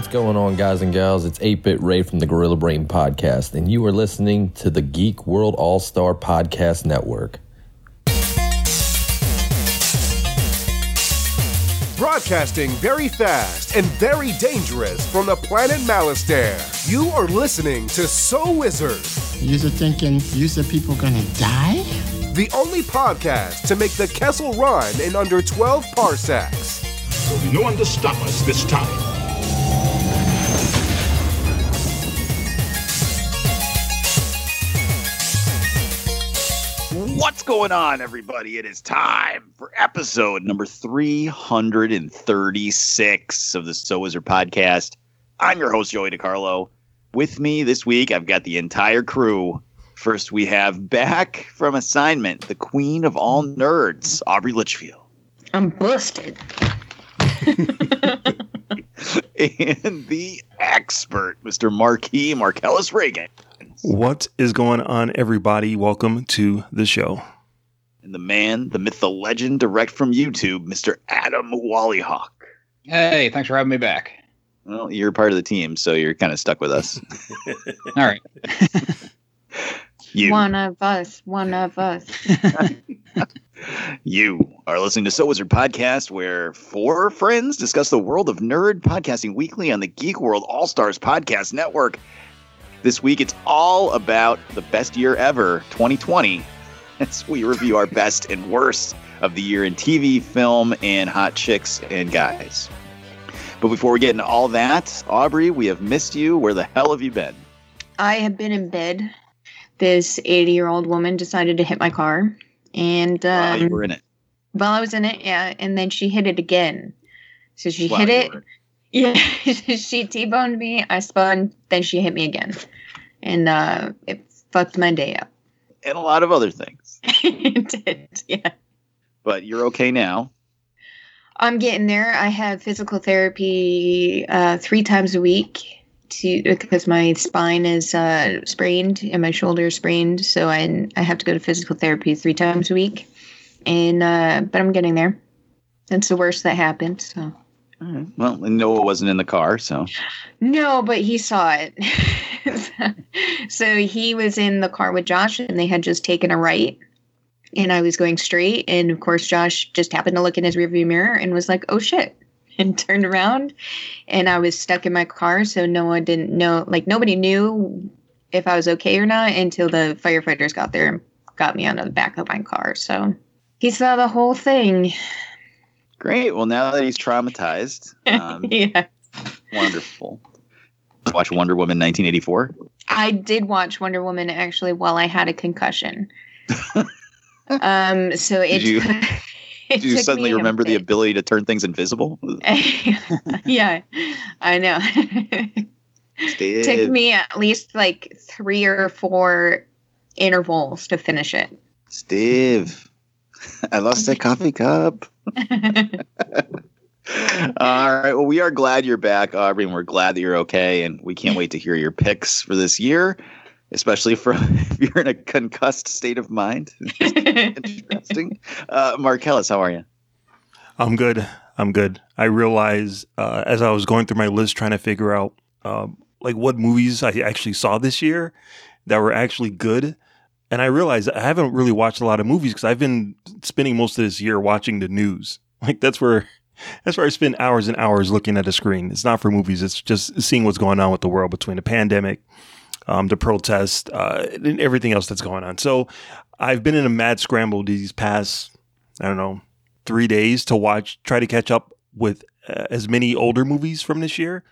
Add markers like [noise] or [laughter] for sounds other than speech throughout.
What's going on, guys and gals? It's 8 Bit Ray from the Gorilla Brain Podcast, and you are listening to the Geek World All Star Podcast Network. Broadcasting very fast and very dangerous from the planet Malastare. You are listening to So Wizard, You're thinking, you said people gonna die? the only podcast to make the Kessel run in under 12 parsecs. There'll be no one to stop us this time. What's going on, everybody? It is time for episode number 336 of the So Is Wizard podcast. I'm your host, Joey DiCarlo. With me this week, I've got the entire crew. First, we have back from assignment, the queen of all nerds, Aubrey Litchfield. I'm busted. [laughs] and the expert, Mr. Marquis Marcellus Reagan. What is going on, everybody? Welcome to the show. And the man, the myth, the legend, direct from YouTube, Mr. Adam Wallyhawk. Hey, thanks for having me back. Well, you're part of the team, so you're kind of stuck with us. [laughs] All right. [laughs] You, One of us. One of us. [laughs] you are listening to So Wizard Podcast, where four friends discuss the world of nerd podcasting weekly on the Geek World All Stars Podcast Network. This week, it's all about the best year ever, 2020, as we review our best and worst of the year in TV, film, and hot chicks and guys. But before we get into all that, Aubrey, we have missed you. Where the hell have you been? I have been in bed. This 80 year old woman decided to hit my car. And While you um, were in it. while I was in it, yeah. And then she hit it again. So she While hit it. Yeah. [laughs] she T boned me. I spun. Then she hit me again. And uh, it fucked my day up. And a lot of other things. [laughs] it did. Yeah. But you're okay now. I'm getting there. I have physical therapy uh, three times a week to because my spine is uh, sprained and my shoulder is sprained, so I I have to go to physical therapy three times a week. And uh, but I'm getting there. That's the worst that happened. So right. Well, and Noah wasn't in the car, so no, but he saw it. [laughs] so he was in the car with Josh, and they had just taken a right. And I was going straight, and of course, Josh just happened to look in his rearview mirror and was like, "Oh shit!" [laughs] and turned around, and I was stuck in my car. So Noah didn't know, like nobody knew if I was okay or not until the firefighters got there and got me out of the back of my car. So he saw the whole thing. Great. Well, now that he's traumatized, um, [laughs] yeah. wonderful. Watch Wonder Woman 1984. I did watch Wonder Woman actually while I had a concussion. [laughs] um, so [laughs] it. Did you- Did you suddenly me remember the ability to turn things invisible? yeah, I know. it took me at least like three or four intervals to finish it. Steve, [laughs] I lost that coffee cup. [laughs] All right. Well, we are glad you're back, Aubrey, and we're glad that you're okay. And we can't wait to hear your picks for this year, especially from [laughs] if you're in a concussed state of mind. Interesting. Uh, Marcellus, how are you? I'm good. I'm good. I realize uh, as I was going through my list trying to figure out um, like what movies I actually saw this year that were actually good. And I realized I haven't really watched a lot of movies because I've been spending most of this year watching the news. [laughs] Like that's where that's where I spend hours and hours looking at a screen. It's not for movies. It's just seeing what's going on with the world between the pandemic, um, the protest, uh, and everything else that's going on. So I've been in a mad scramble these past, I don't know, three days to watch, try to catch up with uh, as many older movies from this year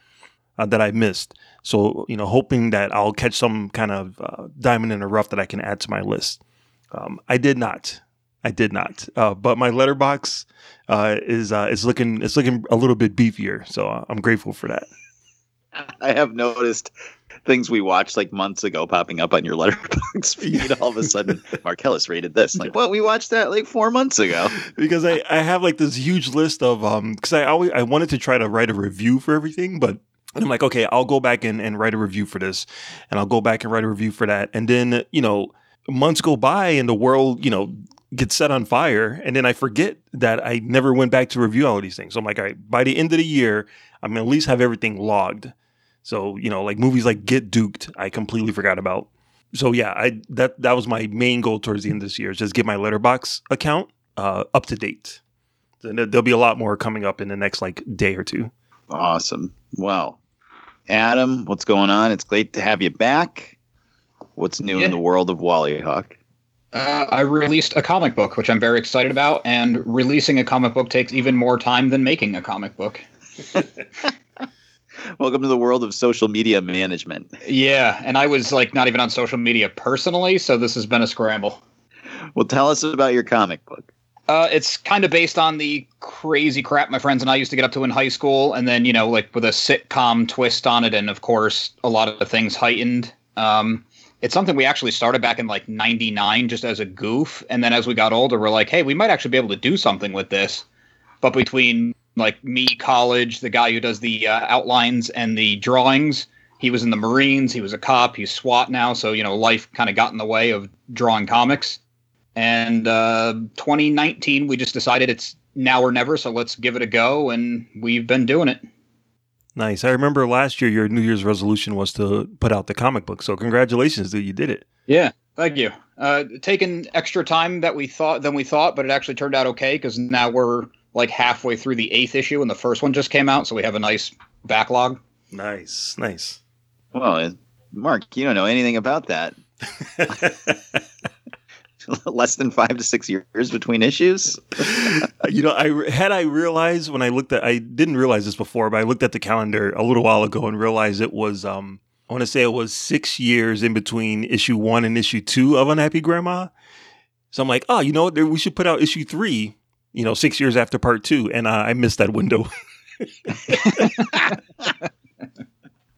uh, that I missed. So, you know, hoping that I'll catch some kind of uh, diamond in the rough that I can add to my list. Um, I did not. I did not. Uh, but my Letterboxd uh, is uh, is looking it's looking a little bit beefier. So uh, I'm grateful for that. I have noticed things we watched like months ago popping up on your Letterboxd [laughs] feed. [laughs] All of a sudden, Marcellus rated this. Like, well, we watched that like four months ago. because I, I have like this huge list of um because I always I wanted to try to write a review for everything, but I'm like, okay, I'll go back and, and write a review for this, and I'll go back and write a review for that, and then you know months go by and the world, you know, gets set on fire, and then I forget that I never went back to review all these things. So I'm like, all right, by the end of the year, I'm gonna at least have everything logged. So you know, like movies like Get Duked, I completely forgot about. So yeah, I that that was my main goal towards the end of this year is just get my Letterboxd account uh, up to date. And there'll be a lot more coming up in the next like day or two. Awesome. Well, Adam, what's going on? It's great to have you back. What's new Yeah. in the world of Wally Hawk? Uh, I released a comic book, which I'm very excited about, and releasing a comic book takes even more time than making a comic book. [laughs] Welcome to the world of social media management. Yeah, and I was like not even on social media personally, so this has been a scramble. Well, tell us about your comic book. Uh, it's kind of based on the crazy crap my friends and I used to get up to in high school, and then you know, like with a sitcom twist on it, and of course, a lot of the things heightened. Um, it's something we actually started back in like '99, just as a goof, and then as we got older, we're like, hey, we might actually be able to do something with this. But between like me, college, the guy who does the uh, outlines and the drawings, he was in the Marines, he was a cop, he's SWAT now, so you know, life kind of got in the way of drawing comics. And uh, 2019, we just decided it's now or never, so let's give it a go, and we've been doing it. Nice. I remember last year your New Year's resolution was to put out the comic book. So congratulations that you did it. Yeah, thank you. Uh, taking extra time that we thought than we thought, but it actually turned out okay because now we're like halfway through the eighth issue, and the first one just came out, so we have a nice backlog. Nice, nice. Well, Mark, you don't know anything about that. [laughs] [laughs] Less than five to six years between issues. [laughs] you know, I had I realized when I looked at I didn't realize this before, but I looked at the calendar a little while ago and realized it was um I want to say it was six years in between issue one and issue two of Unhappy Grandma. So I'm like, oh, you know what? We should put out issue three. You know, six years after part two, and uh, I missed that window. [laughs]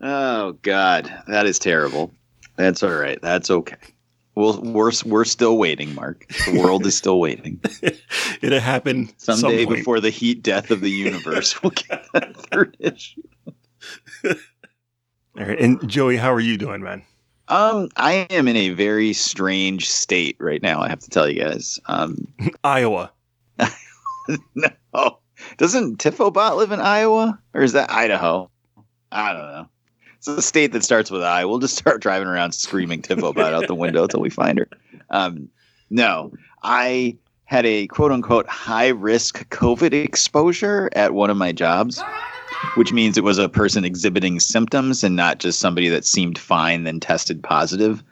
Oh God, that is terrible. That's all right. That's okay. Well, we're we're still waiting, Mark. The world is still waiting. [laughs] it happened Someday some before the heat death of the universe, we'll get that third issue. All right. And Joey, how are you doing, man? Um, I am in a very strange state right now. I have to tell you guys. Um, [laughs] Iowa. [laughs] no, doesn't Tifobot live in Iowa, or is that Idaho? I don't know. It's a state that starts with I. We'll just start driving around screaming Tifobot out the window until we find her. Um, no, I had a quote unquote high risk COVID exposure at one of my jobs, which means it was a person exhibiting symptoms and not just somebody that seemed fine then tested positive.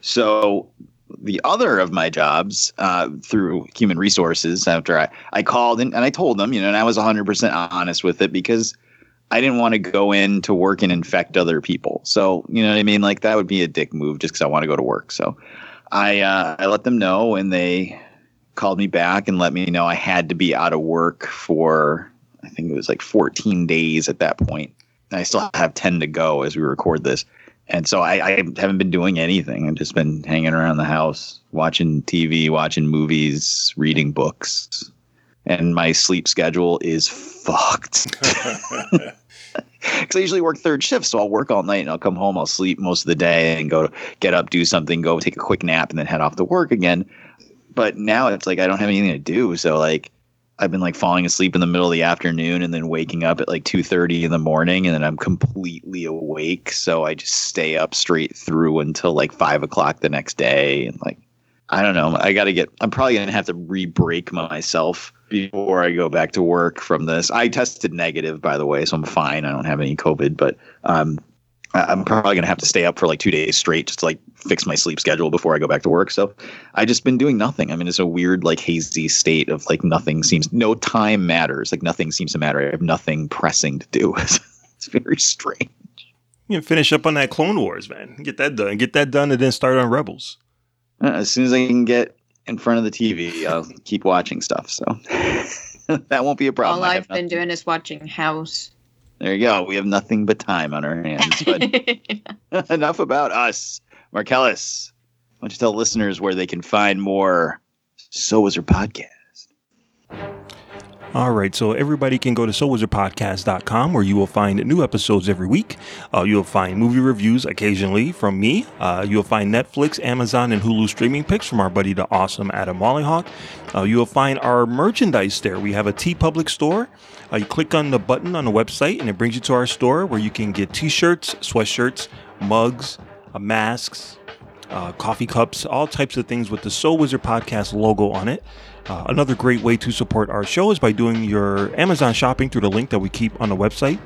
So the other of my jobs uh, through human resources after I, I called and, and I told them, you know, and I was 100% honest with it because I didn't want to go in to work and infect other people. So, you know what I mean? Like that would be a dick move just because I want to go to work. So I, uh, I let them know and they called me back and let me know I had to be out of work for, I think it was like 14 days at that point. I still have 10 to go as we record this. And so I, I haven't been doing anything. I've just been hanging around the house, watching TV, watching movies, reading books. And my sleep schedule is fucked. [laughs] [laughs] Because I usually work third shift, so I'll work all night and I'll come home, I'll sleep most of the day and go get up, do something, go take a quick nap, and then head off to work again. But now it's like I don't have anything to do. So like I've been like falling asleep in the middle of the afternoon and then waking up at like two thirty in the morning, and then I'm completely awake. So I just stay up straight through until like five o'clock the next day, and like I don't know. I got to get. I'm probably gonna have to re-break myself before I go back to work from this. I tested negative, by the way, so I'm fine. I don't have any COVID, but um, I'm probably gonna have to stay up for like two days straight just to like fix my sleep schedule before I go back to work. So I just been doing nothing. I mean, it's a weird like hazy state of like nothing seems, no time matters. Like nothing seems to matter. I have nothing pressing to do. [laughs] it's very strange. You can finish up on that Clone Wars, man. Get that done. Get that done and then start on Rebels. Uh, as soon as I can get in front of the TV, I'll keep watching stuff. So [laughs] that won't be a problem. All I have been doing is watching House. There you go. We have nothing but time on our hands. But [laughs] [laughs] enough about us. Marcellus, why don't you tell listeners where they can find more So Was Her podcast? All right, so everybody can go to soulwizardpodcast.com where you will find new episodes every week. Uh, you'll find movie reviews occasionally from me. Uh, you'll find Netflix, Amazon, and Hulu streaming picks from our buddy, the awesome Adam Wallyhawk. Uh, you'll find our merchandise there. We have a TeePublic store. Uh, you click on the button on the website, and it brings you to our store where you can get t shirts, sweatshirts, mugs, uh, masks, uh, coffee cups, all types of things with the Soul Wizard Podcast logo on it. Uh, another great way to support our show is by doing your Amazon shopping through the link that we keep on the website.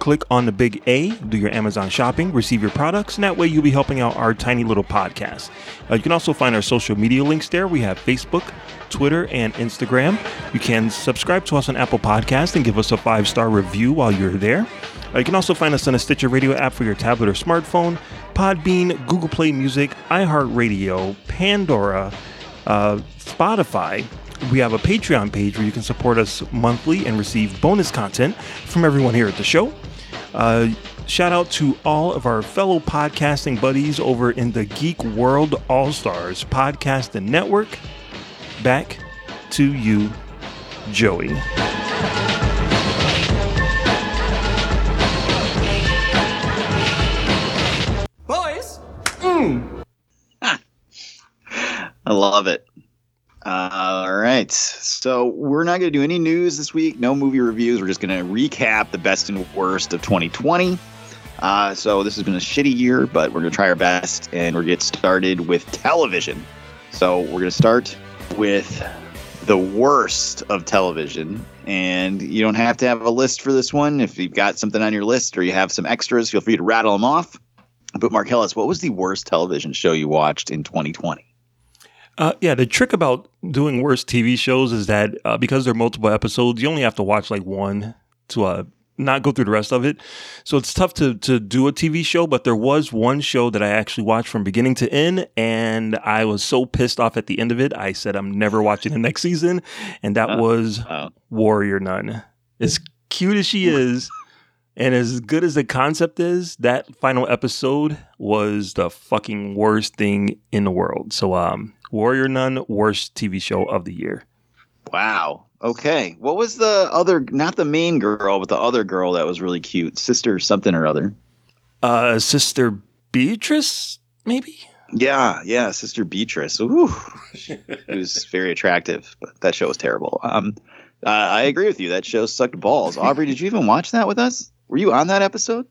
Click on the big A, do your Amazon shopping, receive your products, and that way you'll be helping out our tiny little podcast. Uh, you can also find our social media links there. We have Facebook, Twitter, and Instagram. You can subscribe to us on Apple Podcast and give us a five star review while you're there. Uh, you can also find us on a Stitcher Radio app for your tablet or smartphone, Podbean, Google Play Music, iHeartRadio, Pandora, uh, Spotify. We have a Patreon page where you can support us monthly and receive bonus content from everyone here at the show. Uh, shout out to all of our fellow podcasting buddies over in the Geek World All Stars Podcast and Network. Back to you, Joey. Love it. All right. So we're not going to do any news this week. No movie reviews. We're just going to recap the best and worst of 2020. Uh, so this has been a shitty year, but we're going to try our best and we're going to get started with television. So we're going to start with the worst of television. And you don't have to have a list for this one. If you've got something on your list or you have some extras, feel free to rattle them off. But Marcellus, what was the worst television show you watched in 2020? Uh, yeah, the trick about doing worse TV shows is that uh, because there are multiple episodes, you only have to watch like one to uh, not go through the rest of it. So it's tough to to do a TV show. But there was one show that I actually watched from beginning to end, and I was so pissed off at the end of it. I said I'm never watching the next season, and that Oh. was Oh. Warrior Nun. As cute as she is. And as good as the concept is, that final episode was the fucking worst thing in the world. So, um, Warrior Nun, worst TV show of the year. Wow. Okay. What was the other? Not the main girl, but the other girl that was really cute, sister something or other. Uh, Sister Beatrice, maybe? Yeah, yeah, sister Beatrice. Ooh, she [laughs] was very attractive, but that show was terrible. Um, uh, I agree with you. That show sucked balls. Aubrey, did you even watch that with us? Were you on that episode?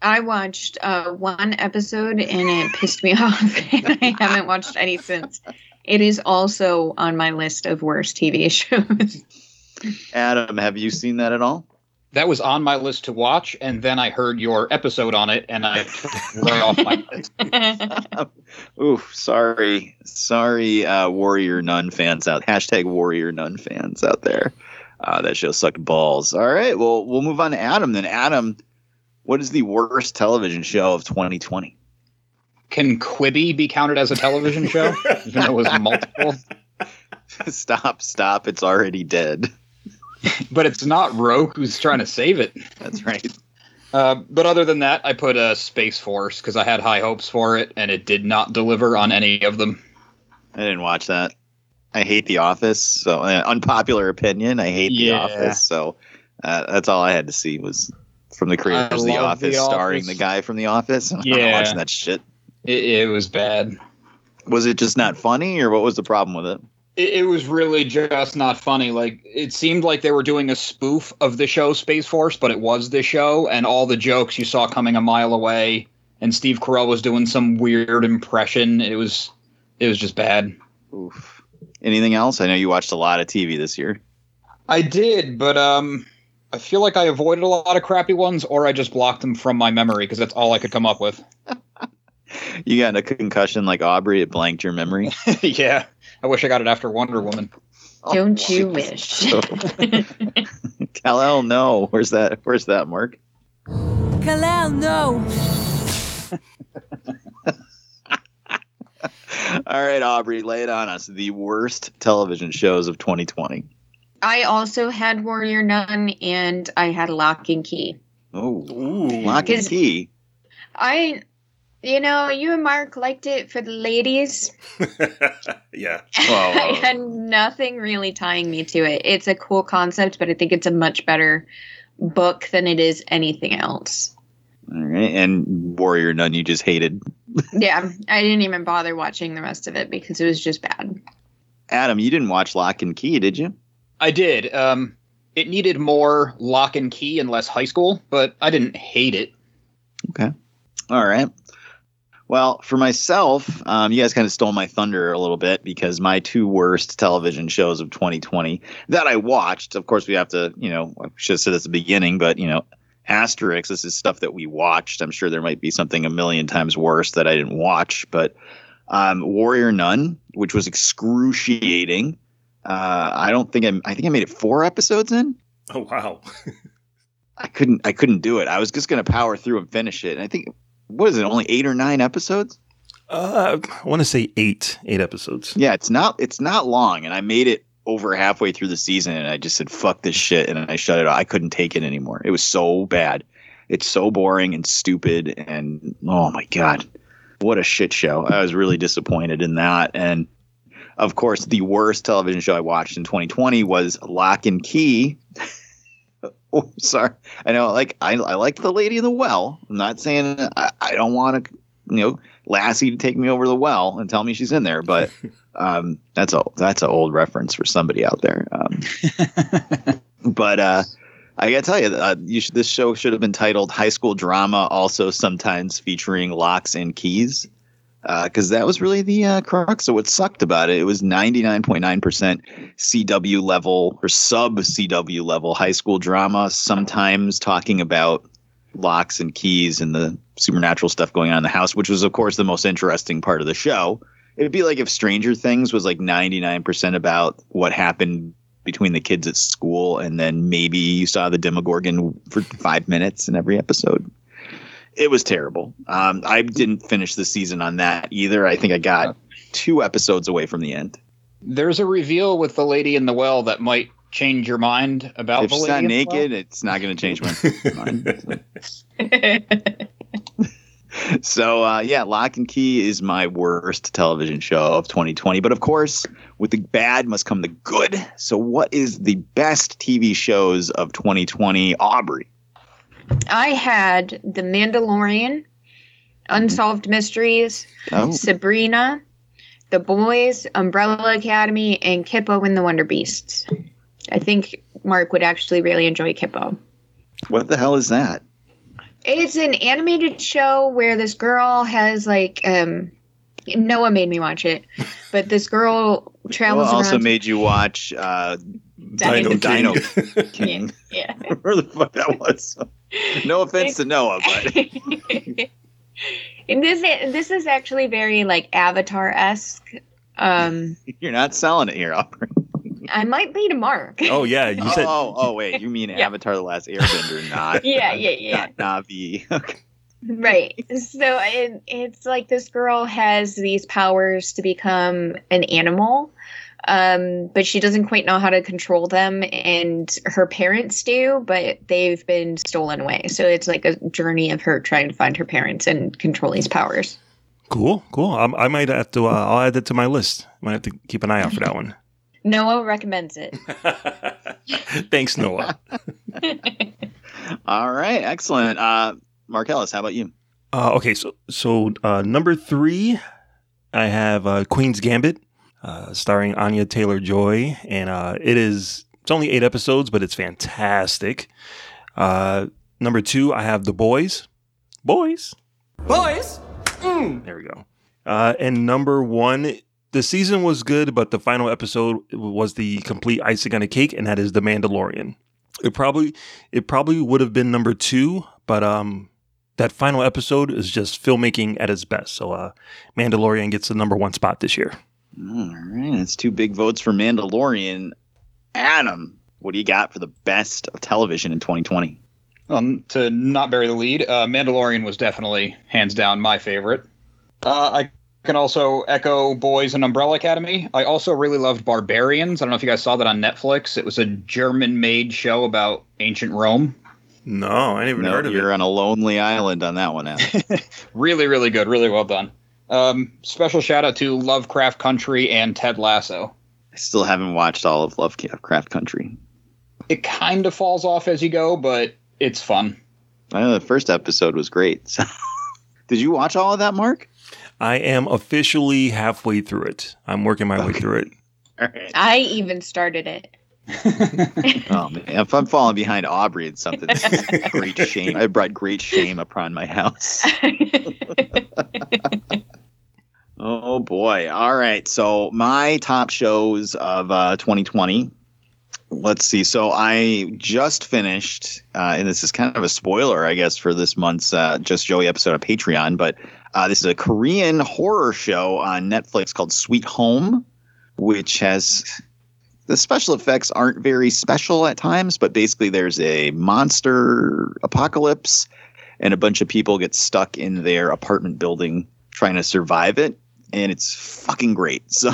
I watched uh, one episode and it pissed me [laughs] off, and I haven't watched any since. It is also on my list of worst TV [laughs] shows. Adam, have you seen that at all? That was on my list to watch, and then I heard your episode on it, and I took right off my list. [laughs] Oof, sorry, sorry, uh, Warrior Nun fans out. Hashtag Warrior Nun fans out there. Uh, that show sucked balls. All right, well, we'll move on to Adam then. Adam, what is the worst television show of 2020? Can Quibi be counted as a television show, [laughs] even though it was multiple? stop, stop! It's already dead. But it's not Roku who's trying to save it. That's right. Uh, but other than that, I put uh, Space Force because I had high hopes for it, and it did not deliver on any of them. I didn't watch that. I hate The Office. So, uh, unpopular opinion. I hate Yeah. The Office. So, uh, that's all I had to see was from the creators of The Office, starring Office. the guy from The Office. I'm Yeah. watching that shit. It, it was bad. Was it just not funny, or what was the problem with it? It, it was really just not funny. Like it seemed like they were doing a spoof of the show Space Force, but it was the show, and all the jokes you saw coming a mile away. And Steve Carell was doing some weird impression. It was, it was just bad. Oof. Anything else? I know you watched a lot of TV this year. I did, but um, I feel like I avoided a lot of crappy ones, or I just blocked them from my memory because that's all I could come up with. [laughs] You got a concussion like Aubrey, it blanked your memory. [laughs] yeah, I wish I got it after Wonder Woman. [laughs] Don't you Oh, wish? So- Kal-El, no. Where's that? Where's that, Mark? Kal-El, no. All right, Aubrey, lay it on us. The worst television shows of 2020. I also had Warrior Nun and I had Locke and Key. Oh, Locke and Key. I You know, you and Mark liked it for the ladies. [laughs] yeah. [laughs] I uh, had nothing really tying me to it. It's a cool concept, but I think it's a much better book than it is anything else. All right. And Warrior Nun, you just hated. [laughs] Yeah, I didn't even bother watching the rest of it because it was just bad. Adam, you didn't watch Locke and Key, did you? I did. Um, it needed more lock and key and less high school, but I didn't hate it. Okay. All right. Well, for myself, um, you guys kind of stole my thunder a little bit because my two worst television shows of 2020 that I watched, of course, we have to, you know, I should have said this at the beginning, but, you know, asterisk, this is stuff that we watched. I'm sure there might be something a million times worse that I didn't watch, but um, Warrior Nun, which was excruciating. Uh, I don't think I, I think I made it four episodes in. Oh wow. I couldn't I couldn't do it. I was just gonna power through and finish it. And I think what is it, only eight or nine episodes? Uh, I want to say eight, eight episodes. Yeah, it's not it's not long, and I made it over halfway through the season, and I just said fuck this shit, and I shut it off. I couldn't take it anymore. It was so bad. It's so boring and stupid, and oh my god, what a shit show! I was really disappointed in that, and of course, the worst television show I watched in 2020 was Locke and Key. [laughs] oh, sorry. I know, like I, I like the Lady in the Well. I'm not saying I, I don't want to, you know, Lassie to take me over the well and tell me she's in there, but [laughs] um, that's a that's an old reference for somebody out there. Um, [laughs] but uh, I gotta tell you, uh, you should, this show should have been titled "High School Drama," also sometimes featuring locks and keys because uh, that was really the uh, crux of what sucked about it. It was 99.9% CW level or sub CW level high school drama, sometimes talking about locks and keys and the supernatural stuff going on in the house, which was, of course, the most interesting part of the show. It'd be like if Stranger Things was like 99% about what happened between the kids at school, and then maybe you saw the Demogorgon for five minutes in every episode it was terrible. Um, I didn't finish the season on that either. I think I got two episodes away from the end. There's a reveal with the lady in the well that might change your mind about if the she's lady. not in the naked, well. it's not going to change my [laughs] mind. [laughs] so uh, yeah, Locke and Key is my worst television show of 2020. But of course, with the bad must come the good. So what is the best TV shows of 2020, Aubrey? I had The Mandalorian, Unsolved Mysteries, Oh. Sabrina, The Boys, Umbrella Academy, and Kipo and the Wonder Beasts. I think Mark would actually really enjoy Kipo. What the hell is that? It's an animated show where this girl has like um Noah made me watch it, but this girl travels. Well, also made you watch uh, Dino Dino King. [laughs] King. yeah. [laughs] Where the fuck that was? No offense to Noah, but [laughs] and this this is actually very like Avatar esque. Um, [laughs] you're not selling it here, Aubrey. I might be to Mark. Oh yeah, you said oh, oh, wait, you mean [laughs] Yeah. Avatar: The Last Airbender, not Yeah, yeah, yeah. not Navi. Okay. Right. So it, it's like this girl has these powers to become an animal, um, but she doesn't quite know how to control them, and her parents do, but they've been stolen away. So it's like a journey of her trying to find her parents and control these powers. cool, cool. I, I might have to. Uh, I'll add that to my list. Might have to keep an eye out for that one. [laughs] Noah recommends it. [laughs] Thanks, Noah. [laughs] All right, excellent. Uh, Marcellus, how about you? Uh, okay, so so uh, number three, I have uh, Queen's Gambit, uh, starring Anya Taylor Joy, and uh, it is it's only eight episodes, but it's fantastic. Uh, number two, I have The Boys, Boys. Boys? There we go. Uh, and number one, the season was good, but the final episode was the complete icing on a cake, and that is The Mandalorian. It probably it probably would have been number two, but um, that final episode is just filmmaking at its best. So, uh, Mandalorian gets the number one spot this year. All right, that's two big votes for Mandalorian. Adam, what do you got for the best of television in 2020? Um, to not bury the lead, uh, Mandalorian was definitely hands down my favorite. Uh, I can also echo Boys and Umbrella Academy. I also really loved Barbarians. I don't know if you guys saw that on Netflix. It was a German-made show about ancient Rome. No, I didn't even No, heard of it. you're on a lonely island on that one. Adam. [laughs] Really, really good. Really well done. Um, special shout out to Lovecraft Country and Ted Lasso. I still haven't watched all of Lovecraft Country. It kind of falls off as you go, but it's fun. I know the first episode was great. So. [laughs] Did you watch all of that, Mark? I am officially halfway through it. I'm working my way through it. [laughs] All right. I even started it. [laughs] Oh man, if I'm falling behind Aubrey in something, this is great shame. I brought great shame upon my house. Oh boy! All right, so my top shows of uh, 2020. Let's see. So I just finished, uh, and this is kind of a spoiler, I guess, for this month's uh, Just Joey episode of Patreon. But uh, this is a Korean horror show on Netflix called Sweet Home, which has the special effects aren't very special at times, but basically there's a monster apocalypse, and a bunch of people get stuck in their apartment building trying to survive it and it's fucking great. [laughs] So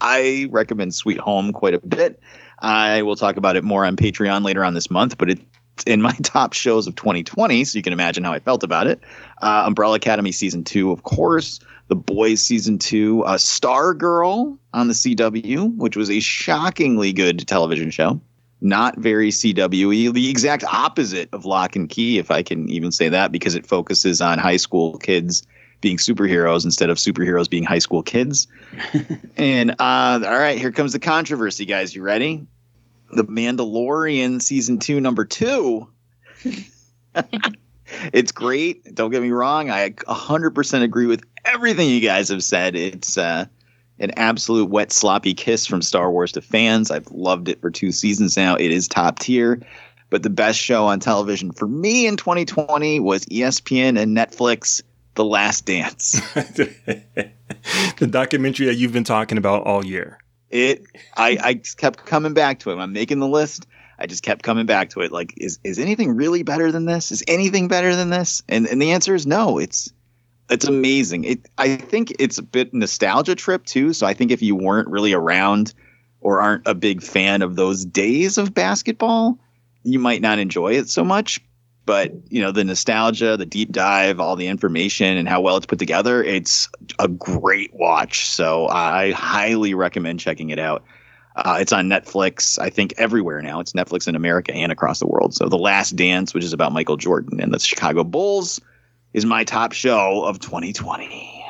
I recommend Sweet Home quite a bit. I will talk about it more on Patreon later on this month, but it's in my [laughs] top shows of 2020, so you can imagine how I felt about it. Uh, Umbrella Academy season two, of course. The Boys season two, uh, Star Girl on the CW, which was a shockingly good television show. Not very CWE, the exact opposite of Locke and Key, if I can even say that, because it focuses on high school kids being superheroes instead of superheroes being high school kids. [laughs] and uh, all right, here comes the controversy, guys. You ready? The Mandalorian season two, number two. [laughs] it's great. Don't get me wrong. I 100% agree with everything you guys have said. It's uh, an absolute wet, sloppy kiss from Star Wars to fans. I've loved it for two seasons now. It is top tier. But the best show on television for me in 2020 was ESPN and Netflix. The Last Dance. [laughs] the documentary that you've been talking about all year. It, I, I kept coming back to it. I'm making the list. I just kept coming back to it. Like, is is anything really better than this? Is anything better than this? And and the answer is no. It's it's amazing. It I think it's a bit nostalgia trip too. So I think if you weren't really around or aren't a big fan of those days of basketball, you might not enjoy it so much. But you know the nostalgia, the deep dive, all the information, and how well it's put together. It's a great watch. So I highly recommend checking it out. Uh, it's on Netflix, I think everywhere now. It's Netflix in America and across the world. So The Last Dance, which is about Michael Jordan and the Chicago Bulls, is my top show of 2020.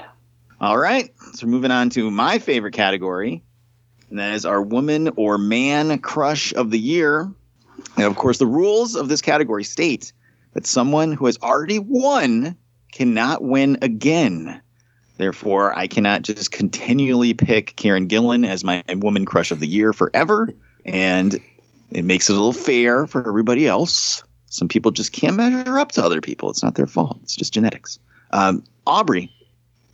All right, so moving on to my favorite category, and that is our woman or man crush of the year. And of course, the rules of this category state that someone who has already won cannot win again. Therefore, I cannot just continually pick Karen Gillan as my woman crush of the year forever. And it makes it a little fair for everybody else. Some people just can't measure up to other people. It's not their fault. It's just genetics. Um, Aubrey,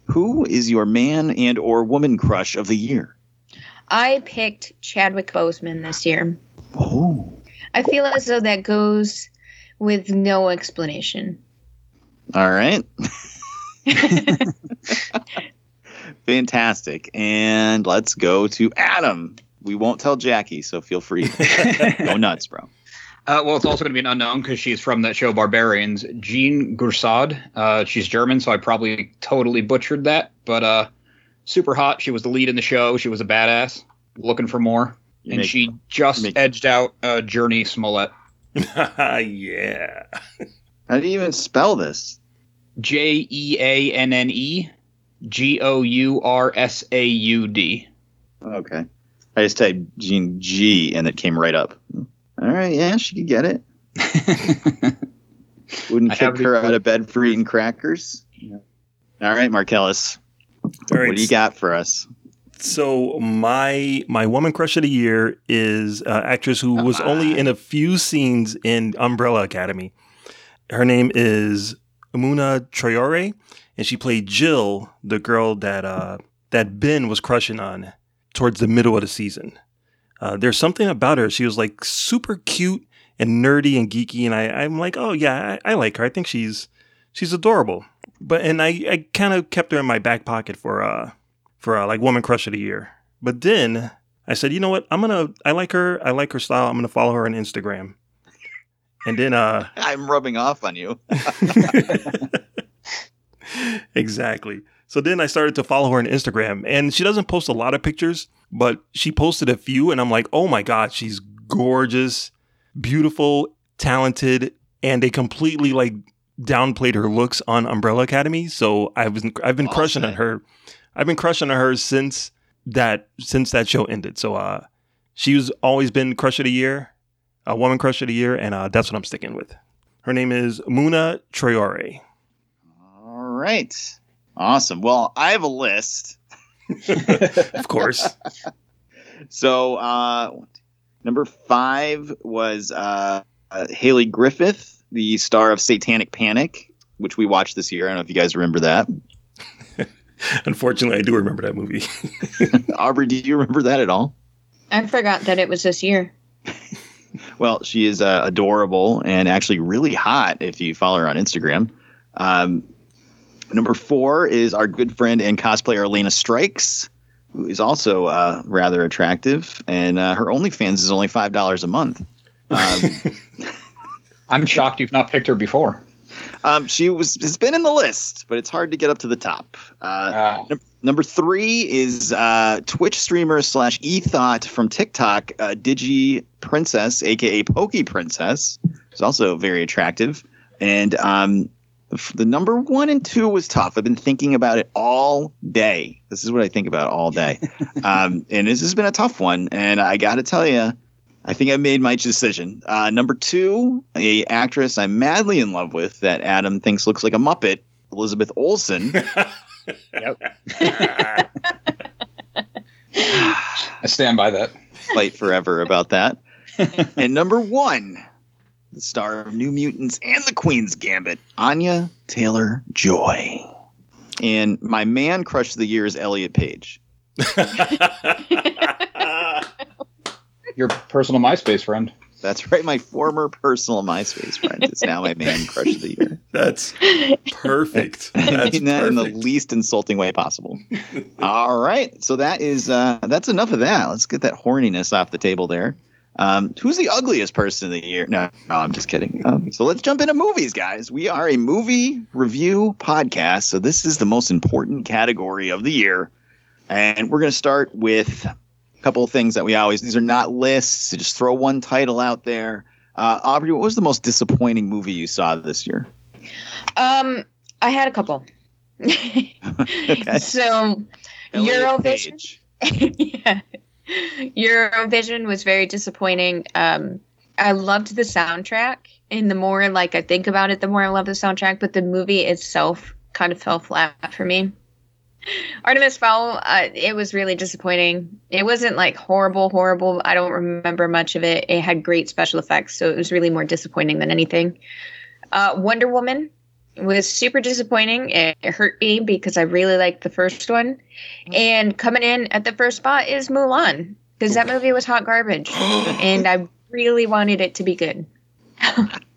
who is your man and or woman crush of the year? I picked Chadwick Boseman this year. Oh, I feel as though that goes with no explanation. all right. [laughs] [laughs] Fantastic. And let's go to Adam. We won't tell Jackie, so feel free. [laughs] go nuts, bro. Uh, well, it's also going to be an unknown because she's from that show Barbarians. Jeanne Goursaud. Uh, she's German, so I probably totally butchered that. But uh, super hot. She was the lead in the show. She was a badass. Looking for more. You and make- she just make- edged out uh, Jurnee Smollett. [laughs] yeah. How do you even spell this? J E A N N E G O U R S A U D. Okay. I just typed Jean G and it came right up. All right, yeah, she could get it. [laughs] Wouldn't I kick her out of bed for eating crackers. All right, Marcellus. All right. What do you got for us? So my my woman crush of the year is uh, actress who was only in a few scenes in Umbrella Academy. Her name is Amuna Traore, and she played Jill, the girl that uh, that Ben was crushing on towards the middle of the season. Uh, there's something about her. She was like super cute and nerdy and geeky, and I, I'm like, oh yeah, I, I like her. I think she's she's adorable. But and I, I kind of kept her in my back pocket for uh for uh, like woman crush of the year. But then I said, you know what? I'm gonna. I like her. I like her style. I'm gonna follow her on Instagram. And then uh [laughs] I'm rubbing off on you. [laughs] exactly. So then I started to follow her on Instagram, and she doesn't post a lot of pictures, but she posted a few, and I'm like, oh my god, she's gorgeous, beautiful, talented, and they completely like downplayed her looks on Umbrella Academy. So I was I've been crushing on her. I've been crushing on her since that since that show ended. So uh, she's always been crush of the year, a woman crush of the year, and uh, that's what I'm sticking with. Her name is Muna Traore. All right. Awesome. Well, I have a list. [laughs] of course. So, uh, number five was uh, uh, Hayley Griffith, the star of Satanic Panic, which we watched this year. I don't know if you guys remember that. [laughs] Unfortunately, I do remember that movie. [laughs] Aubrey, do you remember that at all? I forgot that it was this year. [laughs] Well, she is uh, adorable and actually really hot if you follow her on Instagram. Um, number four is our good friend and cosplayer Elena Strikes, who is also uh, rather attractive, and uh, her OnlyFans is only five dollars a month. Um, I'm shocked you've not picked her before. Um, she was has been in the list, but it's hard to get up to the top. Uh, num- number three is uh, Twitch streamer slash ethot from TikTok, uh, Digi Princess, aka Pokey Princess, who's also very attractive. And um, the number one and two was tough. I've been thinking about it all day. This is what I think about all day, [laughs] um, and this has been a tough one. And I got to tell you. I think I made my decision. Uh, number two, a actress I'm madly in love with that Adam thinks looks like a Muppet, Elizabeth Olsen. [laughs] [laughs] I stand by that. Fight forever about that. [laughs] and number one, the star of New Mutants and the Queen's Gambit, Anya Taylor Joy. And my man crush of the year is Elliot Page. Your personal MySpace friend. That's right, my former personal MySpace friend is now my man crush of the year. [laughs] That's perfect. [laughs] I That's mean that in the least insulting way possible. All right, so that is uh, that's enough of that. Let's get that horniness off the table there. Um, who's the ugliest person of the year? No, no, I'm just kidding. Um, so let's jump into movies, guys. We are a movie review podcast, so this is the most important category of the year, and we're going to start with a couple of things that we always. These are not lists. So just throw one title out there. Uh, Aubrey, what was the most disappointing movie you saw this year? Um, I had a couple. [laughs] So, Elliot Eurovision. yeah. [laughs] Eurovision was very disappointing. Um, I loved the soundtrack, and the more like I think about it, the more I love the soundtrack. But the movie itself kind of fell flat for me. [laughs] Artemis Fowl, uh, it was really disappointing. It wasn't like horrible, horrible. I don't remember much of it. It had great special effects, so it was really more disappointing than anything. Uh, Wonder Woman was super disappointing. It hurt me because I really liked the first one. And coming in at the first spot is Mulan because that movie was hot garbage, [gasps] and I really wanted it to be good. [laughs]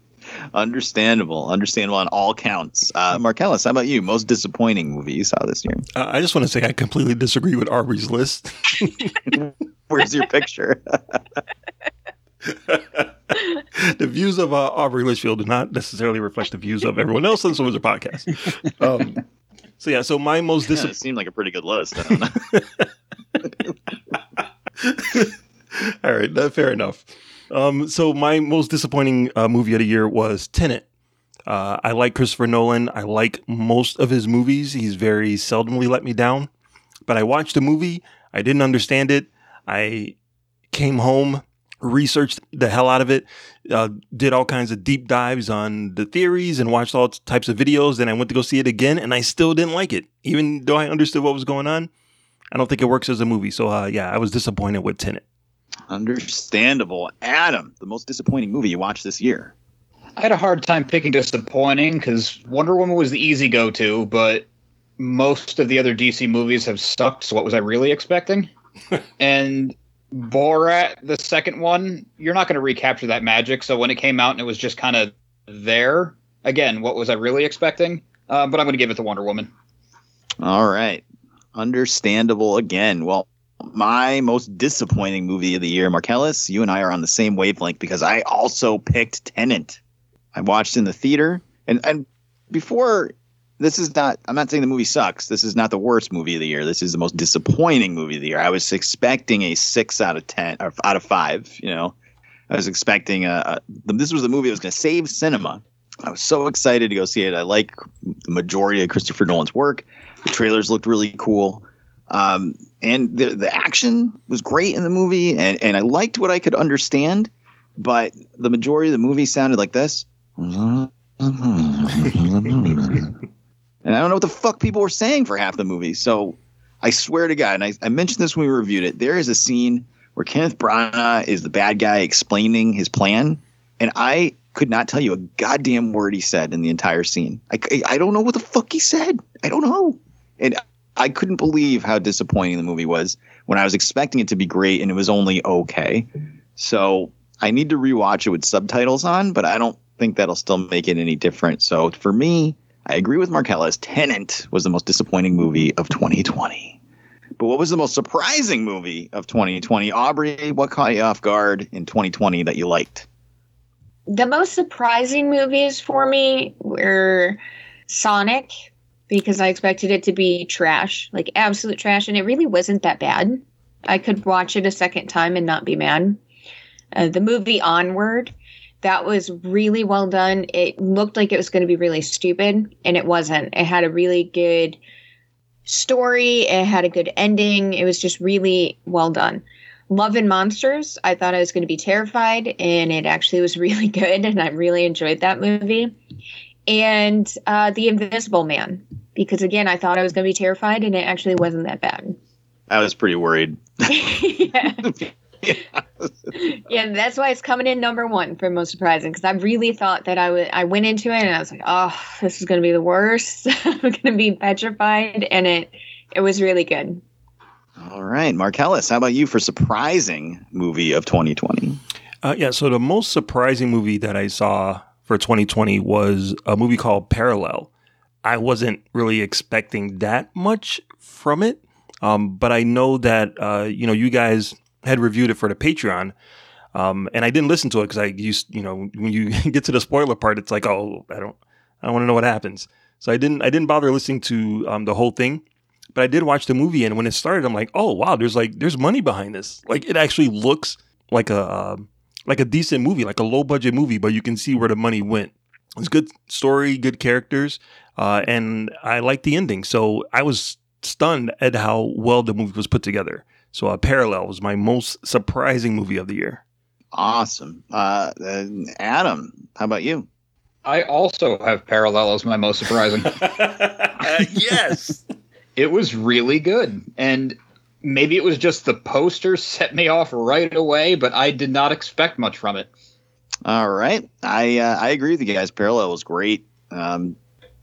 Understandable, understandable on all counts. Uh, Marcellus, how about you? Most disappointing movie you saw this year? Uh, I just want to say I completely disagree with Aubrey's list. [laughs] Where's your picture? [laughs] the views of uh, Aubrey Litchfield do not necessarily reflect the views of everyone else on the Wizard podcast. Um, so yeah, so my most it disappointing. seemed like a pretty good list. I don't know. [laughs] All right, fair enough. Um, so my most disappointing uh, movie of the year was Tenet. Uh, I like Christopher Nolan. I like most of his movies. He's very seldomly let me down. But I watched the movie. I didn't understand it. I came home, researched the hell out of it, uh, did all kinds of deep dives on the theories, and watched all types of videos. Then I went to go see it again, and I still didn't like it, even though I understood what was going on. I don't think it works as a movie. So uh, yeah, I was disappointed with Tenet. Understandable. Adam, the most disappointing movie you watched this year? I had a hard time picking disappointing because Wonder Woman was the easy go to, but most of the other DC movies have sucked. So what was I really expecting? [laughs] and Borat, the second one, you're not going to recapture that magic. So when it came out and it was just kind of there, again, what was I really expecting? Uh, but I'm going to give it to Wonder Woman. All right. Understandable again. Well, my most disappointing movie of the year, Marcellus, you and I are on the same wavelength because I also picked Tenet. I watched in the theater, and and before this is not. I'm not saying the movie sucks. This is not the worst movie of the year. This is the most disappointing movie of the year. I was expecting a six out of ten or out of five. You know, I was expecting a. a this was the movie that was going to save cinema. I was so excited to go see it. I like the majority of Christopher Nolan's work. The trailers looked really cool. Um, and the the action was great in the movie, and, and I liked what I could understand, but the majority of the movie sounded like this. [laughs] and I don't know what the fuck people were saying for half the movie. So I swear to God, and I, I mentioned this when we reviewed it, there is a scene where Kenneth Branagh is the bad guy explaining his plan, and I could not tell you a goddamn word he said in the entire scene. I, I, I don't know what the fuck he said. I don't know. And I couldn't believe how disappointing the movie was when I was expecting it to be great and it was only okay. So I need to rewatch it with subtitles on, but I don't think that'll still make it any different. So for me, I agree with Marcellus. Tenet was the most disappointing movie of 2020. But what was the most surprising movie of 2020? Aubrey, what caught you off guard in 2020 that you liked? The most surprising movies for me were Sonic, because I expected it to be trash, like absolute trash, and it really wasn't that bad. I could watch it a second time and not be mad. Uh, the movie Onward, that was really well done. It looked like it was going to be really stupid, and it wasn't. It had a really good story, it had a good ending. It was just really well done. Love and Monsters, I thought I was going to be terrified, and it actually was [laughs] really good, and I really enjoyed that movie. And uh, The Invisible Man, because again, I thought I was going to be terrified, and it actually wasn't that bad. I was pretty worried. [laughs] [laughs] yeah. yeah, that's why it's coming in number one for most surprising because I really thought that I would. I went into it and I was like, "Oh, this is going to be the worst. [laughs] I'm going to be petrified," and it it was really good. All right, Marcellus, how about you for surprising movie of 2020? Uh, yeah, so the most surprising movie that I saw for 2020 was a movie called Parallel. I wasn't really expecting that much from it, um, but I know that uh, you know you guys had reviewed it for the Patreon, um, and I didn't listen to it because I used you know when you [laughs] get to the spoiler part, it's like oh I don't I don't want to know what happens, so I didn't I didn't bother listening to um, the whole thing, but I did watch the movie, and when it started, I'm like oh wow there's like there's money behind this, like it actually looks like a uh, like a decent movie, like a low budget movie, but you can see where the money went. It's good story, good characters, uh, and I like the ending. So I was stunned at how well the movie was put together. So uh, Parallel was my most surprising movie of the year. Awesome. Uh, uh, Adam, how about you? I also have Parallel as my most surprising. [laughs] [laughs] yes. [laughs] it was really good. And maybe it was just the poster set me off right away, but I did not expect much from it. All right, I uh, I agree with you guys. Parallel was great. Um,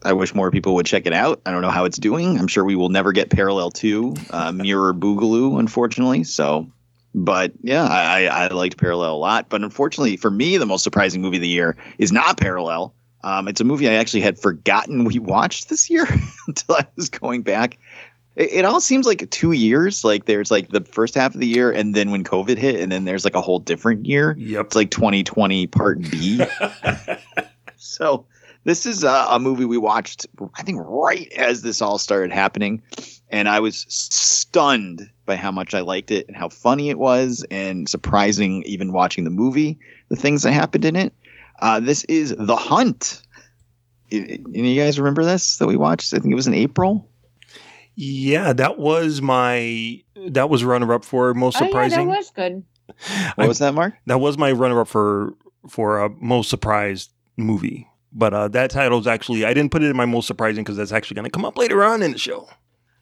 I wish more people would check it out. I don't know how it's doing. I'm sure we will never get Parallel Two, uh, Mirror Boogaloo, unfortunately. So, but yeah, I, I liked Parallel a lot. But unfortunately for me, the most surprising movie of the year is not Parallel. Um, it's a movie I actually had forgotten we watched this year [laughs] until I was going back. It, it, all seems like two years. Like there's like the first half of the year, and then when COVID hit, and then there's like a whole different year. Yep. It's like 2020 Part B. [laughs] so this is a, a, movie we watched, I think, right as this all started happening, and I was stunned by how much I liked it and how funny it was, and surprising even watching the movie, the things that happened in it. Uh, this is The Hunt. Any of you guys remember this that we watched? I think it was in April. Yeah, that was my that was runner up for most surprising. Oh, yeah, that was good. What I, was that, Mark? That was my runner up for for a most surprised movie. But uh, that title is actually I didn't put it in my most surprising because that's actually going to come up later on in the show.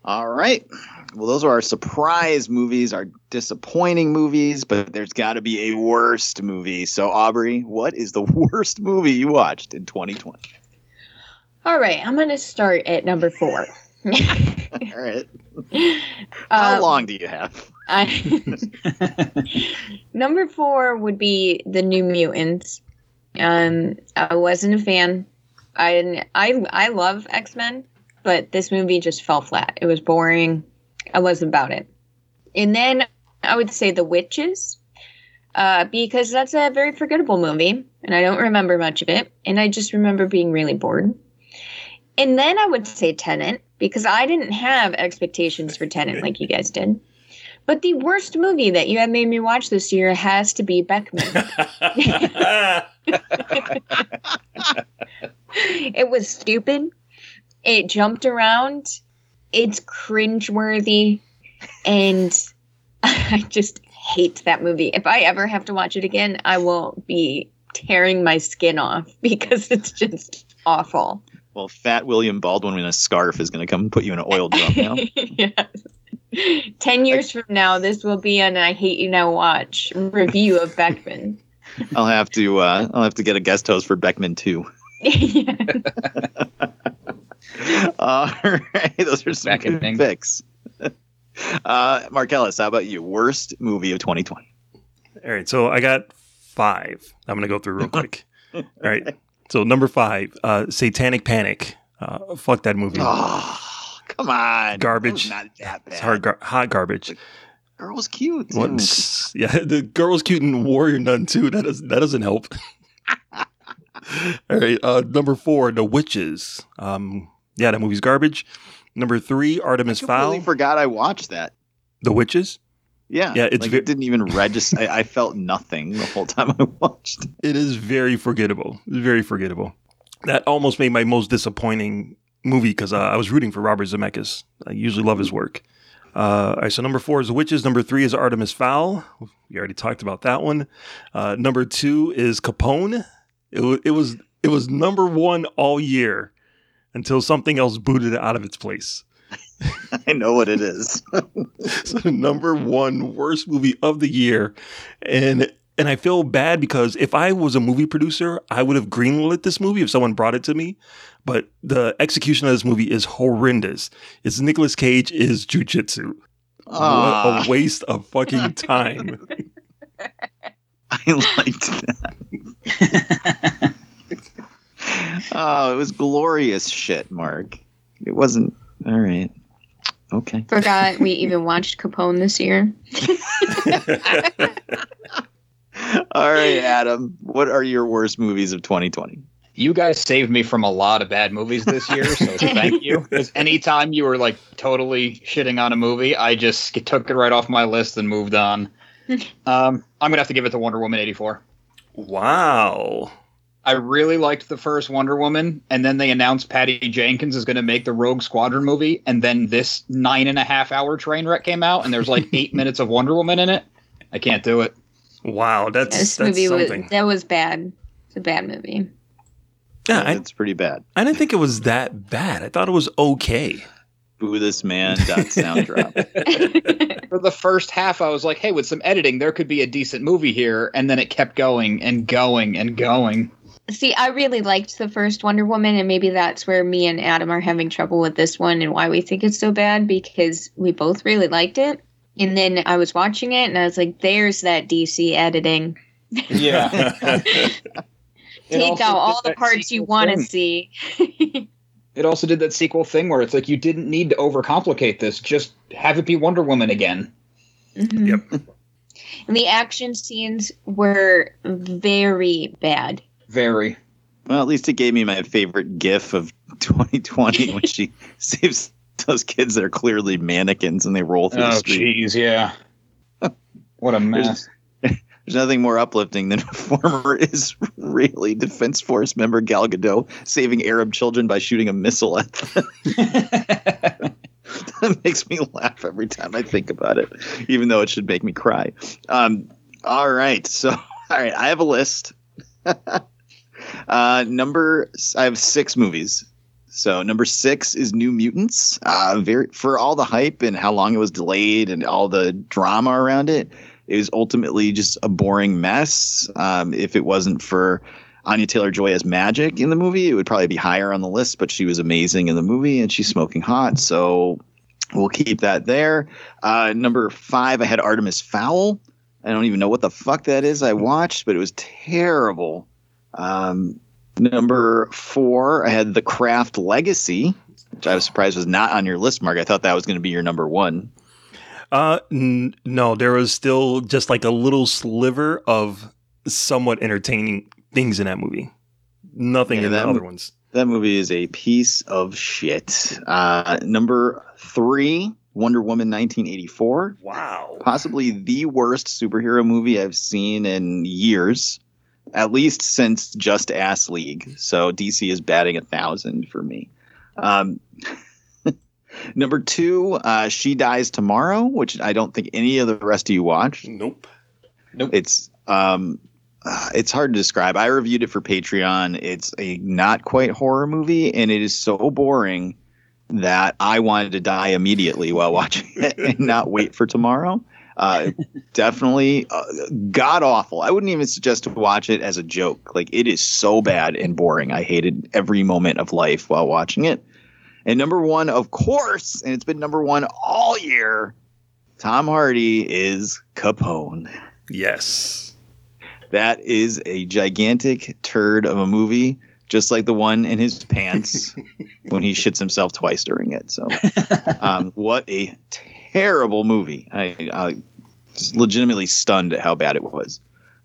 All right. Well, those are our surprise movies, our disappointing movies, but there's got to be a worst movie. So, Aubrey, what is the [laughs] worst movie you watched in 2020? All right, I'm going to start at number four. [laughs] All right. [laughs] How um, long do you have? I, [laughs] number four would be the New Mutants. Um, I wasn't a fan. I I I love X Men, but this movie just fell flat. It was boring. I wasn't about it. And then I would say The Witches, uh, because that's a very forgettable movie, and I don't remember much of it, and I just remember being really bored. And then I would say Tenet, because I didn't have expectations for Tenet like you guys did. But the worst movie that you have made me watch this year has to be Beckman. [laughs] it was stupid. It jumped around. It's cringeworthy. And [laughs] I just hate that movie. If I ever have to watch it again, I will be tearing my skin off [laughs] because it's just awful. Well, fat William Baldwin in a scarf is going to come and put you in an oil drum now. [laughs] yes. 10 years from now, this will be an I Hate You Now Watch review of Beckman. [laughs] I'll have to uh, I'll have to get a guest host for Beckman too. [laughs] All right, those are some good Beckoning. picks. Uh, Ellis, how about you? Worst movie of 2020? All right, so I got five. I'm gonna go through real quick. All right, so number five, uh, Satanic Panic. Uh, fuck that movie. Oh, come on, Garbage. Not that bad. It's hard, gar- hot garbage. Girl was cute. What- [laughs] yeah, the girl was cute in Warrior Nun too. That does that doesn't help. [laughs] [laughs] All right, uh, number four, The Witches. Um, yeah, that movie's garbage. Number three, Artemis Fowl. I Fowl. forgot I watched that. The Witches. Yeah, Yeah, it's like, ve- it didn't even register. I, I felt nothing the whole time I watched. [laughs] it. Is very forgettable. It's very forgettable. That almost made my most disappointing movie because uh, I was rooting for Robert Zemeckis. I usually love his work. Uh, all right, so number four is The Witches. Number three is Artemis Fowl. We already talked about that one. Uh, number two is Capone. It, wa- it was it was number one all year until something else booted it out of its place. [laughs] I know what it is. [laughs] so number one worst movie of the year, and and I feel bad because if I was a movie producer, I would have greenlit this movie if someone brought it to me. But the execution of this movie is horrendous. It's Nicolas Cage is jujitsu. What a ah. waste of fucking [laughs] time. I liked that. oh, it was glorious shit, Mark. It wasn't all right. Okay. [laughs] Forgot we even watched Capone this year. [laughs] All right, Adam. What are your worst movies of 2020? You guys saved me from a lot of bad movies this year, so [laughs] thank you. Because anytime you were like totally shitting on a movie, I just took it right off my list and moved on. Um, I'm gonna have to give it to Wonder Woman '84. wow. I really liked the first Wonder Woman, and then they announced Patty Jenkins is going to make the Rogue Squadron movie, and then this nine and a half hour train wreck came out, and there's like [laughs] eight minutes of Wonder Woman in it. I can't do it. Wow, that's This that's movie was something. that was bad. It's a bad movie. yeah, I, It's pretty bad. I didn't think it was that bad. I thought it was okay. Boo this man. Dot sound drop. [laughs] [laughs] For the first half, I was like, hey, with some editing, there could be a decent movie here, and then it kept going and going and going. See, I really liked the first Wonder Woman, and maybe that's where me and Adam are having trouble with this one and why we think it's so bad because we both really liked it. And then I was watching it, and I was like, "There's that DC editing. Yeah. [laughs] [laughs] Take out all the parts you want to see." It also did that sequel thing where it's like you didn't need to overcomplicate this; just have it be Wonder Woman again. Mhm. Yep. And the action scenes were very bad. Very. Well, at least it gave me my favorite GIF of [laughs] 2020 when she [laughs] saves those kids that are clearly mannequins and they roll through the Oh, street. jeez, yeah. [laughs] What a mess. There's nothing more uplifting than a former Israeli Defense Force member Gal Gadot saving Arab children by shooting a missile at them. that makes me laugh every time I think about it, even though it should make me cry. Um, all right, so all right, I have a list. Uh, number, I have six movies. So number six is New Mutants. Uh, very for all the hype and how long it was delayed and all the drama around it, it was ultimately just a boring mess. Um, if it wasn't for Anya Taylor Joy as Magik in the movie, it would probably be higher on the list. But she was amazing in the movie, and she's smoking hot. So we'll keep that there. Uh, number five, I had Artemis Fowl. I don't even know what the fuck that is. I watched, but it was terrible. Um, number four, I had The Craft Legacy, which I was surprised was not on your list, Mark. I thought that was going to be your number one. Uh, n- no, there was still just like a little sliver of somewhat entertaining things in that movie. Nothing Yeah, in the other mo- ones. That movie is a piece of shit. Uh, number three, Wonder Woman 1984. Wow. Possibly the worst superhero movie I've seen in years, at least since Just Ass League. So DC is batting a thousand for me. Um, [laughs] number two, uh, She Dies Tomorrow, which I don't think any of the rest of you watched. Nope. It's um uh, it's hard to describe. I reviewed it for Patreon. It's a not quite horror movie and it is so boring that I wanted to die immediately while [laughs] watching it and not wait for tomorrow. Uh, [laughs] definitely uh, god awful. I wouldn't even suggest to watch it as a joke. Like it is so bad and boring. I hated every moment of life while watching it. And number one, of course, and it's been number one all year. Tom Hardy is Capone. Yes. That is a gigantic turd of a movie, just like the one in his pants [laughs] when he shits himself twice during it. So, um, what a terrible movie! I, I just legitimately stunned at how bad it was.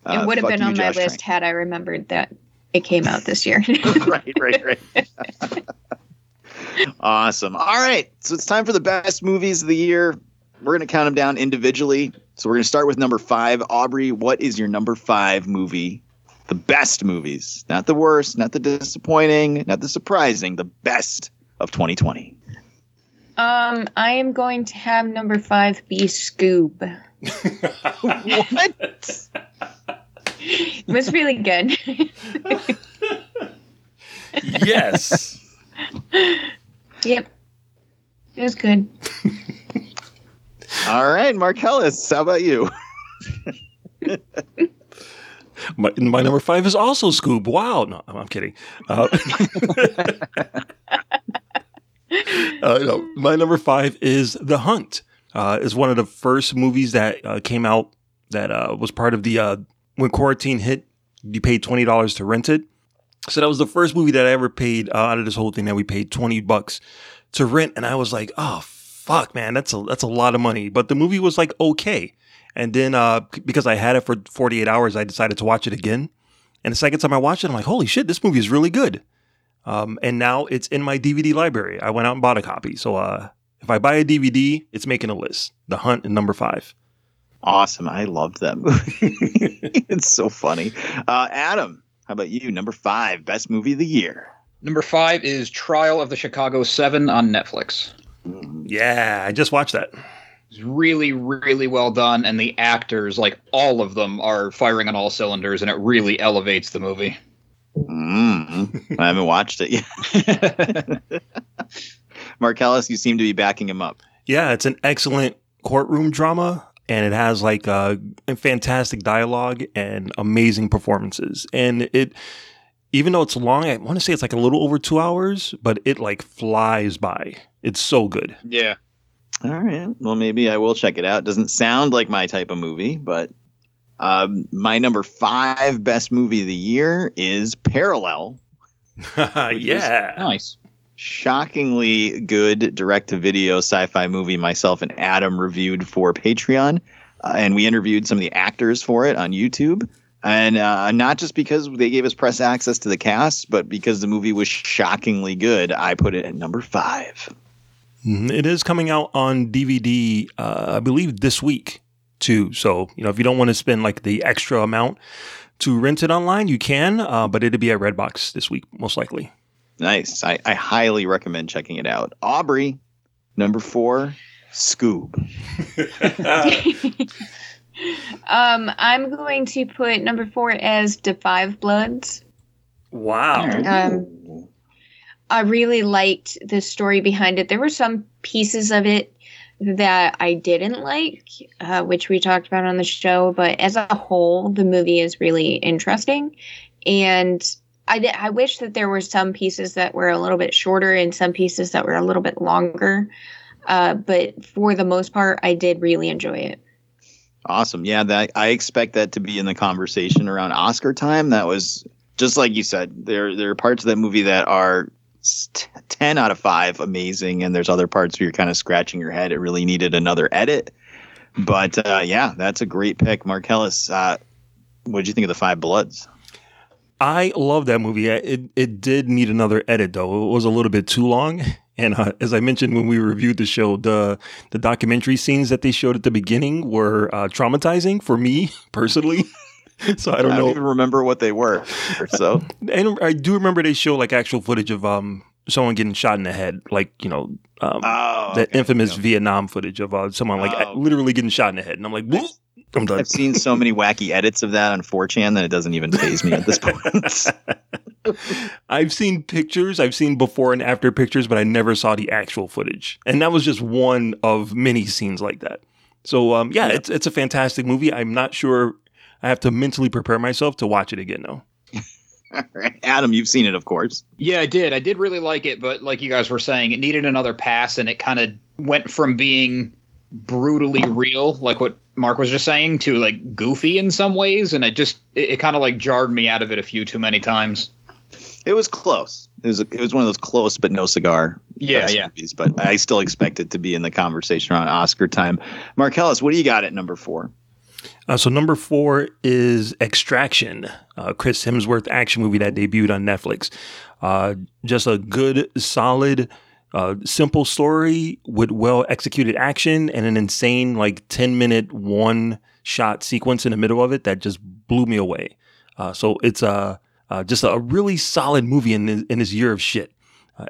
Uh, it would have been you, on my Josh list had I remembered that it came out this year. [laughs] [laughs] Right, right, right. [laughs] awesome. All right, so it's time for the best movies of the year. We're gonna count them down individually. So we're gonna start with number five. Aubrey, what is your number five movie? The best movies, not the worst, not the disappointing, not the surprising, the best of 2020. Um, I am going to have number five be Scoob. what? It was really good. yes. yep. It was good. [laughs] All right, Marcellus, how about you? My, my number five is also Scoob. Wow. No, I'm kidding. Uh, [laughs] [laughs] [laughs] uh, no, my number five is The Hunt. Uh, is one of the first movies that uh, came out that uh, was part of the uh, when quarantine hit. You paid twenty dollars to rent it. So that was the first movie that I ever paid uh, out of this whole thing that we paid twenty bucks to rent, and I was like, oh fuck, man, that's a that's a lot of money. But the movie was like okay. And then uh, because I had it for 48 hours, I decided to watch it again. And the second time I watched it, I'm like, holy shit, this movie is really good. Um, and now it's in my DVD library. I went out and bought a copy. So uh, if I buy a DVD, it's making a list. The Hunt and number five. Awesome. I loved that movie. [laughs] it's so funny. Uh, Adam, how about you? Number five, best movie of the year. Number five is Trial of the Chicago Seven on Netflix. Yeah, I just watched that. It's really, really well done, and the actors, like all of them, are firing on all cylinders, and it really elevates the movie. Mm, I haven't watched it yet. [laughs] Marcellus, you seem to be backing him up. Yeah, it's an excellent courtroom drama, and it has like a fantastic dialogue and amazing performances. And it, even though it's long, I want to say it's like a little over two hours, but it like flies by. It's so good. Yeah. All right. Well, maybe I will check it out. Doesn't sound like my type of movie, but um, my number five best movie of the year is Parallel. [laughs] yeah. Nice. shockingly good direct to video sci fi movie myself and Adam reviewed for Patreon. Uh, and we interviewed some of the actors for it on YouTube. And uh, not just because they gave us press access to the cast, but because the movie was shockingly good, I put it at number five. Mhm. It is coming out on DVD, uh, I believe, this week too. So you know, if you don't want to spend like the extra amount to rent it online, you can. Uh, but it'll be at Redbox this week, most likely. Nice. I, I highly recommend checking it out. Aubrey, number four, Scoob. [laughs] um, I'm going to put number four as The Five Bloods. Wow. Um, I really liked the story behind it. There were some pieces of it that I didn't like, uh, which we talked about on the show, but as a whole, the movie is really interesting. And I, I wish that there were some pieces that were a little bit shorter and some pieces that were a little bit longer. Uh, but for the most part, I did really enjoy it. Awesome. Yeah, that I expect that to be in the conversation around Oscar time. That was just like you said. There there are parts of that movie that are [laughs] 10 out of 5 amazing and there's other parts where you're kind of scratching your head it really needed another edit But uh, yeah, that's a great pick, Marcellus. Uh, what did you think of the Five Bloods? I love that movie. It it did need another edit though. It was a little bit too long. [laughs] And uh, as I mentioned when we reviewed the show, the the documentary scenes that they showed at the beginning were uh, traumatizing for me [laughs] personally. [laughs] so I don't I know. don't even remember what they were. So [laughs] And I do remember they show like actual footage of um someone getting shot in the head, like you know um, oh, that infamous okay. Vietnam footage of uh, someone like Oh. literally getting shot in the head, and I'm like, "Whoop." I'm done. I've seen so many wacky edits of that on 4chan that it doesn't even phase me at this point. [laughs] I've seen pictures, I've seen before and after pictures, but I never saw the actual footage, and that was just one of many scenes like that. So um, yeah, it's it's a fantastic movie. I'm not sure. I have to mentally prepare myself to watch it again though. [laughs] Adam, you've seen it, of course. Yeah, I did. I did really like it, but like you guys were saying, it needed another pass, and it kind of went from being brutally real, like what Mark was just saying, to like goofy in some ways, and it just it, it kind of like jarred me out of it a few too many times. It was close. It was it was one of those close but no cigar. Yeah, yeah. Movies, but I still expect it to be in the conversation around Oscar time. Marcellus, what do you got at number four? Uh, so number four is Extraction, uh, Chris Hemsworth action movie that debuted on Netflix. Uh, just a good, solid, uh, simple story with well executed action and an insane like ten minute one shot sequence in the middle of it that just blew me away. Uh, so it's a uh, just a really solid movie in this, in this year of shit.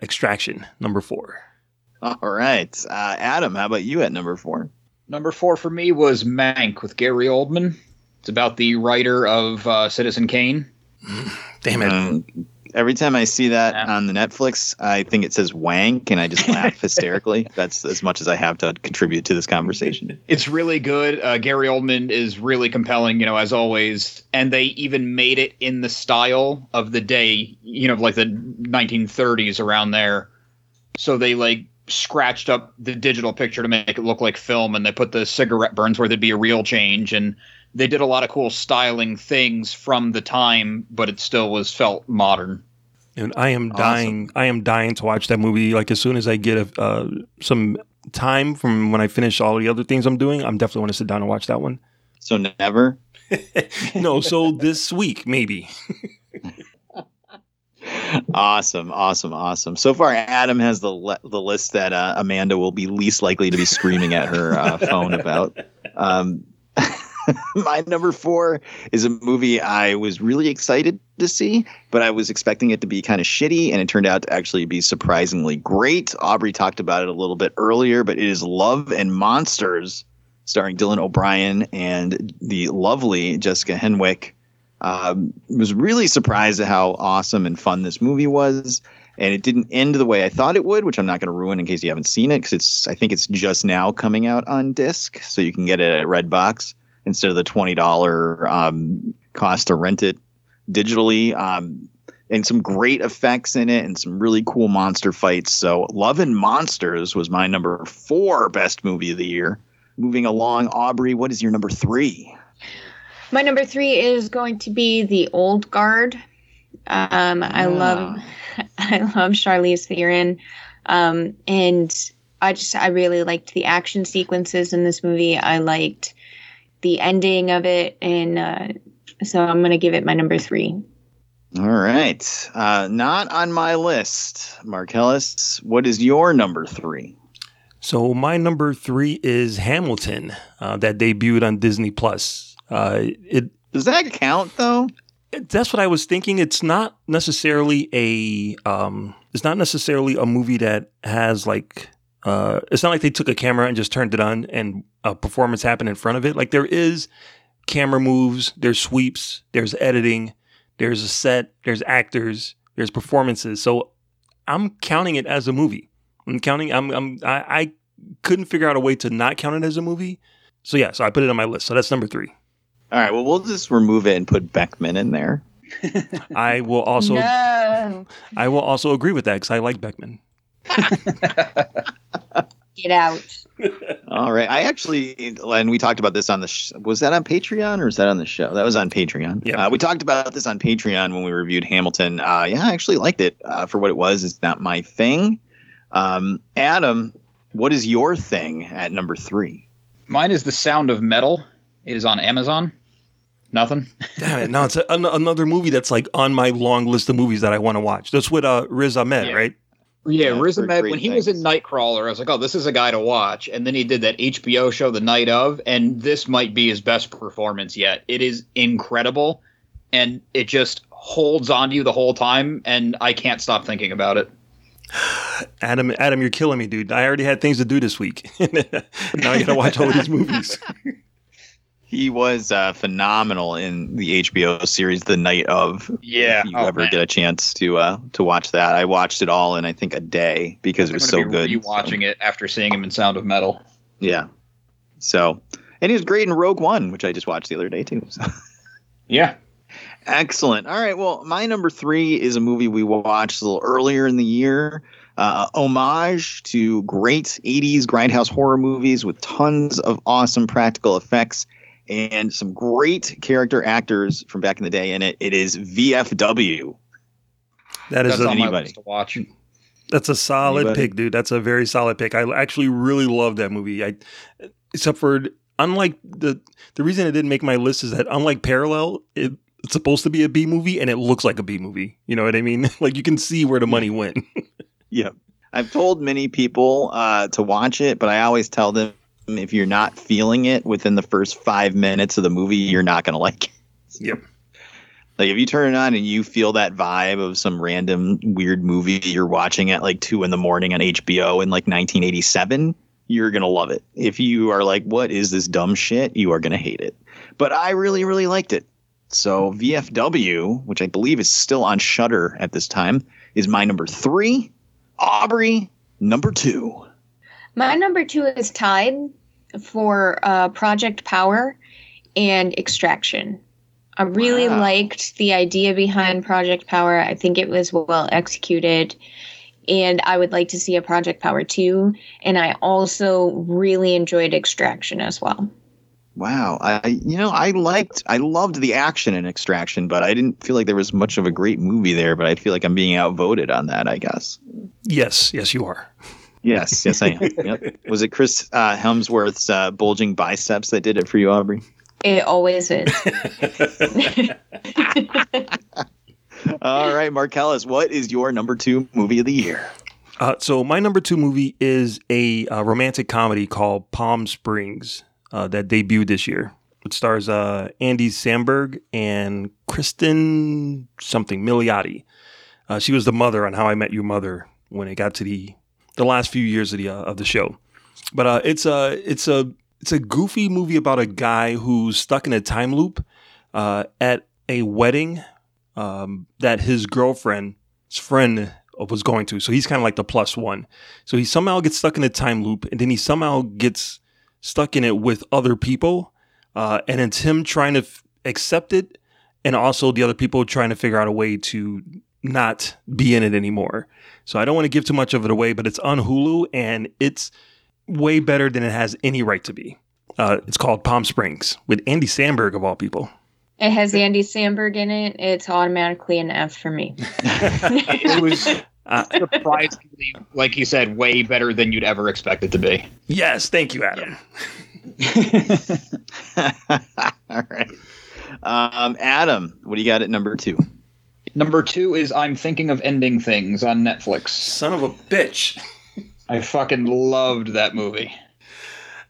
Extraction number four. All right, Adam, how about you at number four? Number four for me was Mank with Gary Oldman. It's about the writer of uh, Citizen Kane. [sighs] Damn it! Um, every time I see that Yeah. on the Netflix, I think it says wank, and I just laugh [laughs] hysterically. That's as much as I have to contribute to this conversation. It's really good. Uh, Gary Oldman is really compelling, you know, as always. And they even made it in the style of the day, you know, like the 1930s around there. So they like scratched up the digital picture to make it look like film, and they put the cigarette burns where there'd be a real change, and they did a lot of cool styling things from the time, but it still was felt modern. And I am dying. I am dying to watch that movie. Like as soon as I get a, uh, some time from when I finish all the other things I'm doing, I'm definitely want to sit down and watch that one. So never. [laughs] no, so this week maybe. [laughs] Awesome, awesome, awesome. So far, Adam has the le- the list that uh, Amanda will be least likely to be screaming at her uh, phone about. Um, [laughs] my number four is a movie I was really excited to see, but I was expecting it to be kind of shitty, and it turned out to actually be surprisingly great. Aubrey talked about it a little bit earlier, but it is Love and Monsters, starring Dylan O'Brien and the lovely Jessica Henwick. Um, was really surprised at how awesome and fun this movie was, and it didn't end the way I thought it would, which I'm not going to ruin in case you haven't seen it because it's I think it's just now coming out on disc, so you can get it at Redbox instead of the twenty dollar um, cost to rent it digitally. Um, and some great effects in it, and some really cool monster fights. So, Love and Monsters was my number four best movie of the year. Moving along, Aubrey, what is your number three? My number three is going to be the Old Guard. Um, I love, [laughs] I love Charlize Theron, um, and I just I really liked the action sequences in this movie. I liked the ending of it, and uh, so I'm gonna give it my number three. All right. Uh, not on my list. Marcellus, what is your number three? So my number three is Hamilton, uh, that debuted on Disney Plus. Uh, it Does that count though? that's what I was thinking. It's not necessarily a um, it's not necessarily a movie that has like uh, it's not like they took a camera and just turned it on and a performance happened in front of it. Like there is camera moves, there's sweeps, there's editing, there's a set, there's actors, there's performances. So I'm counting it as a movie. I'm counting. I'm. I'm. I, I couldn't figure out a way to not count it as a movie. So yeah. So I put it on my list. So that's number three. All right. Well, we'll just remove it and put Beckman in there. [laughs] I will also. no, I will also agree with that because I like Beckman. [laughs] get out. All right. I actually, and we talked about this on the, sh- was that on Patreon or was that on the show? That was on Patreon. Yeah. Uh, we talked about this on Patreon when we reviewed Hamilton. Uh, yeah, I actually liked it uh, for what it was. It's not my thing. Um, Adam, what is your thing at number three? Mine is The Sound of Metal. It is on Amazon. Nothing. Damn it! No, it's a, an- another movie that's like on my long list of movies that I want to watch. That's with uh, Riz Ahmed, Yeah. right? Yeah, Yeah, Riz heard Ahmed, when he was in. Nightcrawler, I was like, oh, this is a guy to watch. And then he did that HBO show the night of, and this might be his best performance yet. It is incredible, and it just holds on to you the whole time, and I can't stop thinking about it. [gasps] Adam, Adam, you're killing me, dude. I already had things to do this week. [laughs] now I gotta watch all these movies. [laughs] He was uh, phenomenal in the HBO series The Night of. Yeah. If you Oh, ever man. get a chance to uh, to watch that, I watched it all in I think a day because it was so be good. Rewatching it after seeing him in Sound of Metal. Yeah. So, and he was great in Rogue One, which I just watched the other day too. So. Yeah. Excellent. All right. Well, my number three is a movie we watched a little earlier in the year. Uh, homage to great 80s grindhouse horror movies with tons of awesome practical effects and some great character actors from back in the day in it. It is VFW. That is That's a, anybody. to watch. That's a solid Anybody? pick, dude. That's a very solid pick. I actually really love that movie. I, except for unlike the the reason it didn't make my list is that unlike Parallel, it, it's supposed to be a B movie and it looks like a B movie. You know what I mean? [laughs] like you can see where the money went. [laughs] yeah. I've told many people uh, to watch it, but I always tell them if you're not feeling it within the first five minutes of the movie, you're not going to like it. yep. Like if you turn it on and you feel that vibe of some random weird movie you're watching at like two in the morning on HBO in like 1987, you're gonna love it. If you are like, what is this dumb shit? You are gonna hate it. But I really, really liked it. So VFW, which I believe is still on Shudder at this time, is my number three. Aubrey, number two. My number two is tied for uh, Project Power and Extraction. I really Wow. liked the idea behind Project Power. I think it was well executed. And I would like to see a Project Power 2. And I also really enjoyed Extraction as well. Wow, I you know I liked I loved the action in Extraction, but I didn't feel like there was much of a great movie there. But I feel like I'm being outvoted on that. I guess. Yes, yes, you are. Yes, yes, I am. [laughs] yep. Was it Chris uh, Hemsworth's uh, bulging biceps that did it for you, Aubrey? It always is. [laughs] [laughs] All right, Marcellus, what is your number two movie of the year? Uh, so my number two movie is a uh, romantic comedy called Palm Springs uh, that debuted this year. It stars uh, Andy Samberg and Cristin something Milioti. Uh, she was the mother on How I Met Your Mother when it got to the the last few years of the uh, of the show. But uh, it's a it's a it's a goofy movie about a guy who's stuck in a time loop uh, at a wedding um, that his girlfriend's friend was going to. So he's kind of like the plus one. So he somehow gets stuck in a time loop, and then he somehow gets stuck in it with other people, uh, and it's him trying to f- accept it, and also the other people trying to figure out a way to not be in it anymore. So I don't want to give too much of it away, but it's on Hulu, and it's way better than it has any right to be. Uh, it's called Palm Springs with Andy Samberg of all people. It has Andy Samberg in it. It's automatically an F for me. [laughs] It was Uh, surprisingly, like you said, way better than you'd ever expect it to be. yes, thank you, Adam. [laughs] All right, um, Adam, what do you got at number two? Number two is I'm Thinking of Ending Things on Netflix. Son of a bitch. I fucking loved that movie.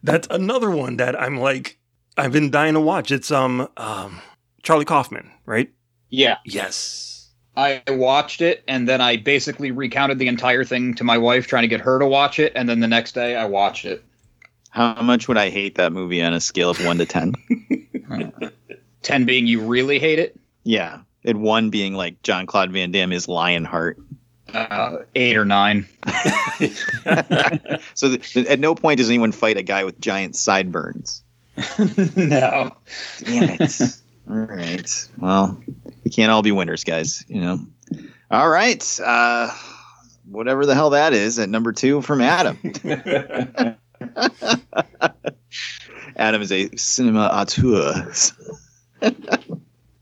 That's another one that I'm like, I've been dying to watch. It's um, um Charlie Kaufman, right? Yeah. Yes. I watched it and then I basically recounted the entire thing to my wife, trying to get her to watch it. And then the next day I watched it. How much would I hate that movie on a scale of one to ten? [laughs] 10 being you really hate it, yeah, and one being like Jean Claude Van Damme is Lionheart. uh, eight or nine. [laughs] [laughs] So at no point does anyone fight a guy with giant sideburns. [laughs] no. Damn it. all right. Well, we can't all be winners, guys. You know. All right. Uh, whatever the hell that is at number two from Adam. Adam is a cinema auteur.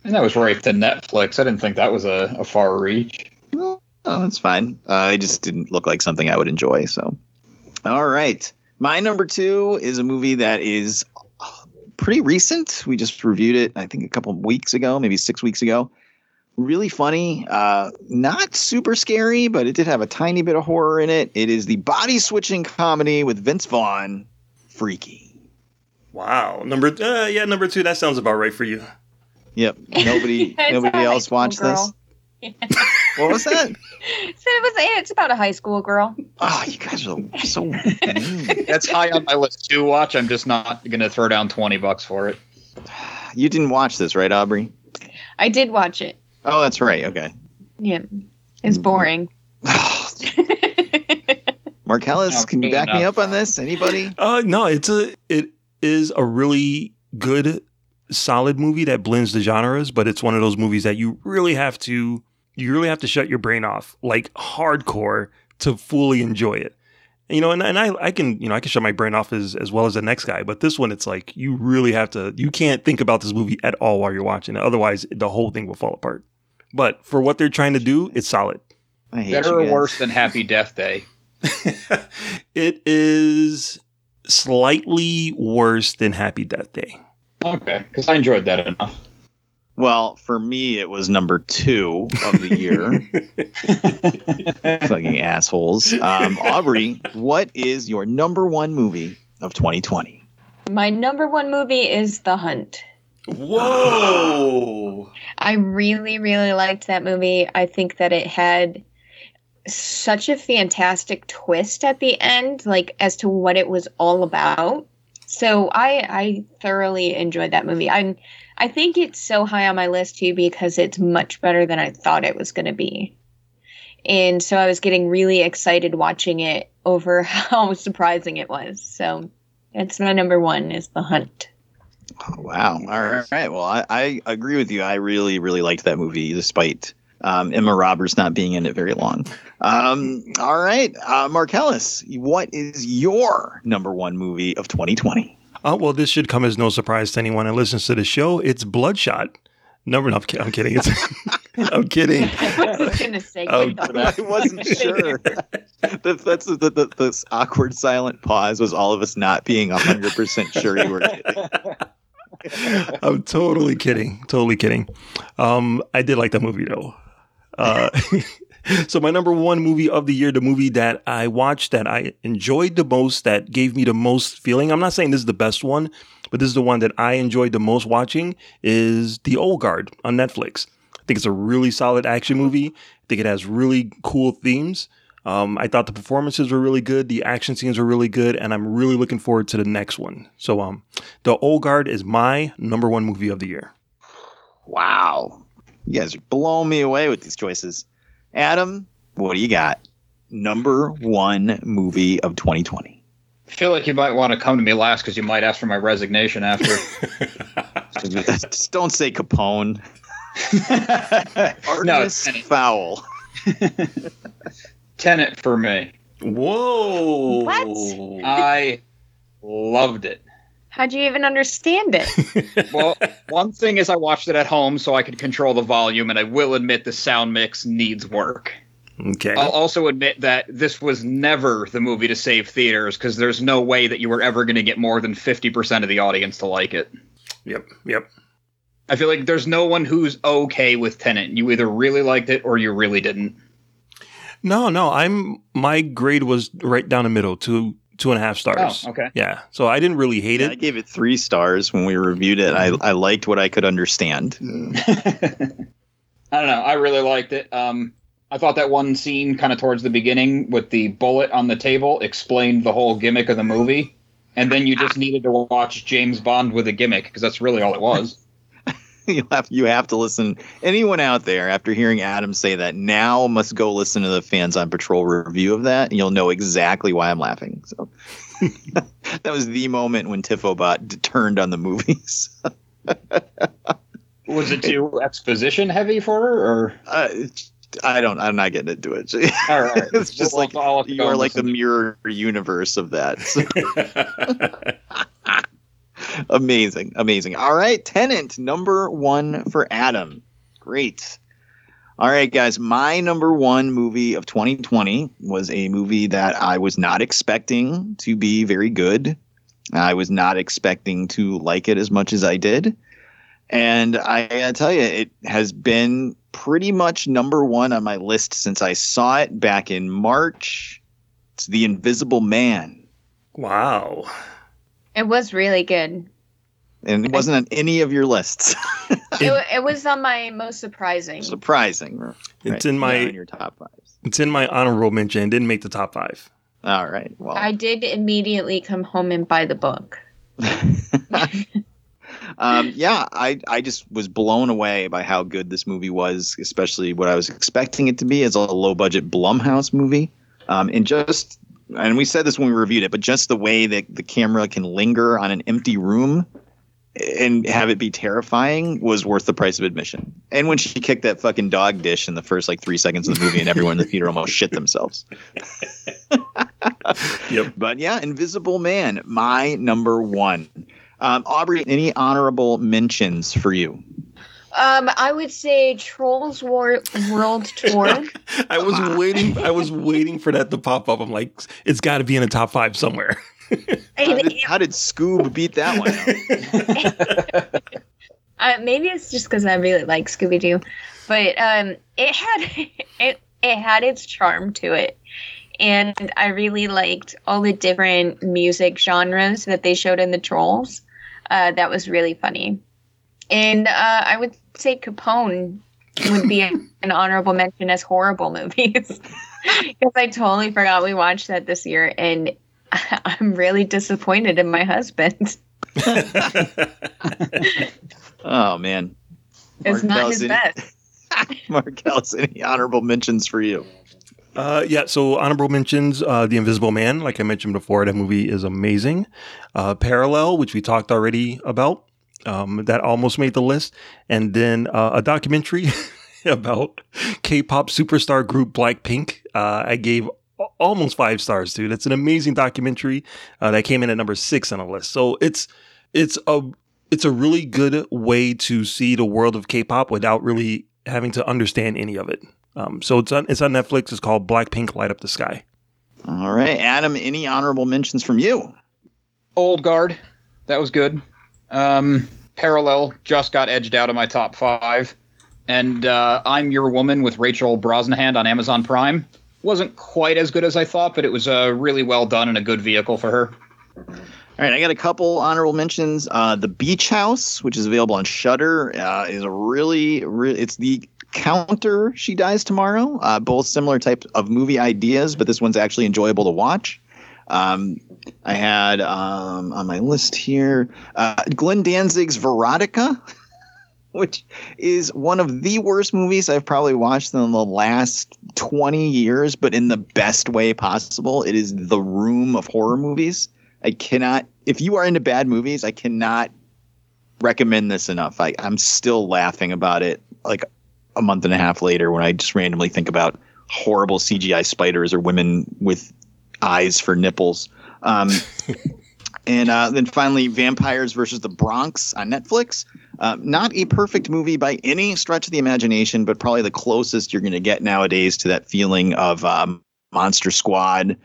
And that was right to Netflix. I didn't think that was a, a far reach. Oh, that's fine. Uh, it just didn't look like something I would enjoy. So, all right. My number two is a movie that is pretty recent. We just reviewed it, I think, a couple of weeks ago, maybe six weeks ago. Really funny, uh, not super scary, but it did have a tiny bit of horror in it. It is the body switching comedy with Vince Vaughn, Freaky. Wow. Number uh, yeah, number two. That sounds about right for you. Yep. [laughs] Nobody, It's nobody else watched girl. this. What was that? [laughs] So it was. It's about a high school girl. Oh, you guys are so [laughs] mean. That's high on my list to watch. I'm just not going to throw down 20 bucks for it. You didn't watch this, right, Aubrey? I did watch it. Oh, that's right. Okay. Yeah, it's boring. [sighs] Marcellus, No, can you really back me up on this? Anybody? Uh, no, it's a it is a really good, solid movie that blends the genres, but it's one of those movies that you really have to you really have to shut your brain off like hardcore to fully enjoy it. You know, and, and I I can you know I can shut my brain off as as well as the next guy, but this one it's like you really have to you can't think about this movie at all while you're watching it, otherwise the whole thing will fall apart. But for what they're trying to do, it's solid. I hate Better or worse than Happy Death Day? [laughs] it is slightly worse than Happy Death Day. Okay, because I enjoyed that enough. Well, for me, it was number two of the year. [laughs] Fucking assholes. Um, Aubrey, what is your number one movie of 2020? My number one movie is The Hunt. Whoa! I really, really liked that movie. I think that it had such a fantastic twist at the end, like as to what it was all about. So I I thoroughly enjoyed that movie. I I think it's so high on my list too because it's much better than I thought it was going to be. And so I was getting really excited watching it over [laughs] how surprising it was. So it's my number one is The Hunt. Oh, wow. All right. Well, I, I agree with you. I really, really liked that movie, despite um, Emma Roberts not being in it very long. Um, all right. Uh, Marcellus, what is your number one movie of 2020? Uh, well, this should come as no surprise to anyone that listens to the show. It's Bloodshot. Number, no, I'm I'm kidding. It's, [laughs] I'm kidding. [laughs] I was going to say Oh, good thought. [laughs] I wasn't sure. that, that's the, the, this awkward silent pause was all of us not being 100% sure you were kidding. I'm totally kidding. Totally kidding. Um, I did like that movie though. Uh, [laughs] so my number one movie of the year, the movie that I watched that I enjoyed the most, that gave me the most feeling. I'm not saying this is the best one, but this is the one that I enjoyed the most watching. Is The Old Guard on Netflix. I think it's a really solid action movie. I think it has really cool themes. Um, I thought the performances were really good, the action scenes were really good, and I'm really looking forward to the next one. So, um, The Old Guard is my number one movie of the year. Wow. You guys are blowing me away with these choices. Adam, what do you got? Number one movie of 2020. I feel like you might want to come to me last because you might ask for my resignation after. [laughs] [laughs] Just don't say Capone. [laughs] no, Artemis Tenet. Fowl. Tenet for me. Whoa! What? I loved it. How'd you even understand it? [laughs] Well, one thing is I watched it at home so I could control the volume, and I will admit the sound mix needs work. Okay. I'll also admit that this was never the movie to save theaters because there's no way that you were ever going to get more than 50% of the audience to like it. Yep. Yep. I feel like there's no one who's okay with Tenet. You either really liked it or you really didn't. No, no. I'm my grade was right down the middle, two two and a half stars. Oh, okay. Yeah. So I didn't really hate Yeah, I gave it three stars when we reviewed it. I, I liked what I could understand. [laughs] I don't know. I really liked it. Um, I thought that one scene kind of towards the beginning with the bullet on the table explained the whole gimmick of the movie. And then you just needed to watch James Bond with a gimmick because that's really all it was. [laughs] you have you have to listen. Anyone out there after hearing Adam say that now must go listen to the fans on patrol review of that, and you'll know exactly why I'm laughing. So [laughs] that was the moment when Tifobot d- turned on the movies. [laughs] Was it too exposition heavy for her? Or uh, I don't. I'm not getting into it. all right, it's just Well, like you are like the mirror universe of that. So- [laughs] amazing, amazing. All right, Tenet number one for Adam. Great. All right, guys. My number one movie of 2020 was a movie that I was not expecting to be very good. I was not expecting to like it as much as I did. And I gotta tell you, it has been pretty much number one on my list since I saw it back in March. It's The Invisible Man. Wow. It was really good. And it wasn't on any of your lists. [laughs] It, it was on my most surprising. Surprising. right? It's in my- Not in your top five. It's in my honorable mention. Didn't make the top five. All right. Well, I did immediately come home and buy the book. [laughs] um, yeah, I I just was blown away by how good this movie was, especially what I was expecting it to be as a low budget Blumhouse movie. Um, and just and we said this when we reviewed it, but just the way that the camera can linger on an empty room and have it be terrifying was worth the price of admission. And when she kicked that fucking dog dish in the first like three seconds of the movie, and everyone in the theater almost shit themselves. [laughs] Yep. But yeah, Invisible Man, my number one. Um, Aubrey, any honorable mentions for you? Um, I would say Trolls War- World [laughs] Tour. I was waiting. I was waiting for that to pop up. I'm like, it's got to be in the top five somewhere. How did, how did Scoob beat that one? out? [laughs] Uh, maybe it's just because I really like Scooby Doo, but um, it had [laughs] it it had its charm to it, and I really liked all the different music genres that they showed in the Trolls. Uh, that was really funny, and uh, I would say Capone would be [laughs] an honorable mention as horrible movies [laughs] because I totally forgot we watched that this year, and [laughs] I'm really disappointed in my husband. Oh man, It's not Markel's his any- best. Marcellus any honorable mentions for you? Uh, yeah, so honorable mentions uh, The Invisible Man, like I mentioned before, that movie is amazing. Uh, Parallel, which we talked already about, um, that almost made the list. And then uh, a documentary [laughs] about K pop superstar group Blackpink. Uh, I gave almost five stars to. That's an amazing documentary uh, that came in at number six on the list. So it's it's a it's a really good way to see the world of K-pop without really having to understand any of it. Um, so it's on it's on Netflix. It's called Blackpink Light Up the Sky. All right, Adam. Any honorable mentions from you? Old Guard, that was good. Um, Parallel just got edged out of my top five, and uh, I'm Your Woman with Rachel Brosnahan on Amazon Prime wasn't quite as good as I thought, but it was uh, really well done and a good vehicle for her. All right, I got a couple honorable mentions. Uh, the Beach House, which is available on Shudder, uh, is a really, really. It's the counter. She dies tomorrow. Uh, both similar types of movie ideas, but this one's actually enjoyable to watch. Um, I had um, on my list here uh, Glenn Danzig's Veronica, [laughs] which is one of the worst movies I've probably watched in the last 20 years, but in the best way possible. It is the room of horror movies. I cannot, if you are into bad movies, I cannot recommend this enough. I, I'm still laughing about it like a month and a half later when I just randomly think about horrible CGI spiders or women with eyes for nipples. Um, [laughs] and uh, then finally, Vampires versus the Bronx on Netflix. Uh, not a perfect movie by any stretch of the imagination, but probably the closest you're going to get nowadays to that feeling of um, Monster Squad,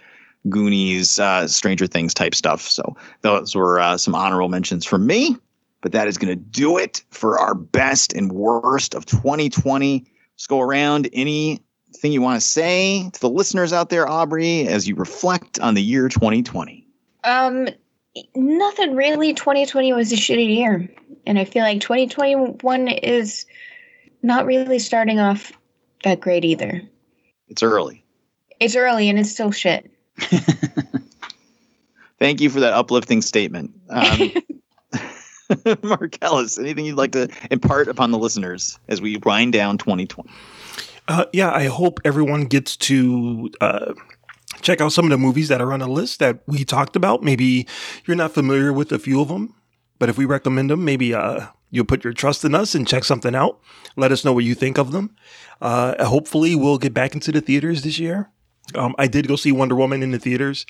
Goonies, uh, Stranger Things type stuff. So those were uh, some honorable mentions from me. But that is going to do it for our best and worst of 2020. Let's go around. Anything you want to say to the listeners out there, Aubrey, as you reflect on the year 2020? Um, nothing really. 2020 was a shitty year, and I feel like 2021 is not really starting off that great either. It's early. It's early and it's still shit. [laughs] Thank you for that uplifting statement. Um, [laughs] [laughs] Marcellus, anything you'd like to impart upon the listeners as we wind down 2020? Uh, yeah, I hope everyone gets to uh, check out some of the movies that are on the list that we talked about. Maybe you're not familiar with a few of them, but if we recommend them, maybe uh, you'll put your trust in us and check something out. Let us know what you think of them. Uh, hopefully, we'll get back into the theaters this year. Um, I did go see Wonder Woman in the theaters,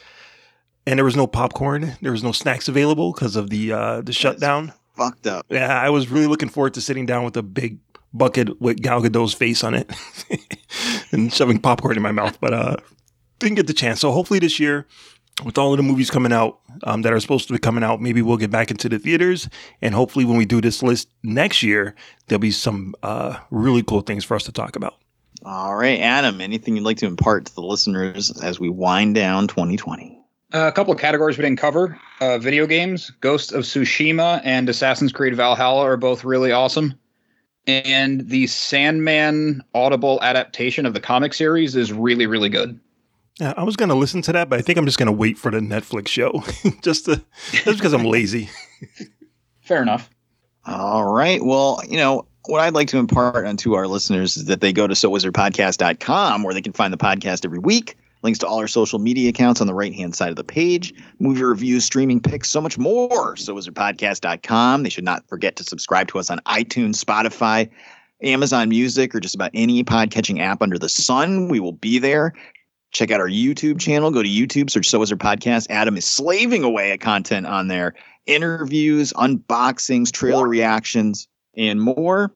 and there was no popcorn. There was no snacks available because of the uh, the shutdown. Fucked up. Yeah, I was really looking forward to sitting down with a big bucket with Gal Gadot's face on it [laughs] and shoving popcorn in my mouth, but uh, didn't get the chance. So hopefully this year, with all of the movies coming out um, that are supposed to be coming out, maybe we'll get back into the theaters. And hopefully, when we do this list next year, there'll be some uh, really cool things for us to talk about. All right, Adam, anything you'd like to impart to the listeners as we wind down 2020? Uh, a couple of categories we didn't cover. Uh, video games, Ghost of Tsushima and Assassin's Creed Valhalla are both really awesome. And the Sandman audible adaptation of the comic series is really, really good. Yeah, I was going to listen to that, but I think I'm just going to wait for the Netflix show, [laughs] just to, just because I'm [laughs] lazy. Fair enough. All right. Well, you know, what I'd like to impart onto our listeners is that they go to sowizardpodcast.com where they can find the podcast every week. Links to all our social media accounts on the right hand side of the page, movie reviews, streaming picks, so much more. SoWizardPodcast.com. They should not forget to subscribe to us on iTunes, Spotify, Amazon Music, or just about any podcatching app under the sun. We will be there. Check out our YouTube channel. Go to YouTube, search So Wizard Podcast. Adam is slaving away at content on there interviews, unboxings, trailer reactions, and more.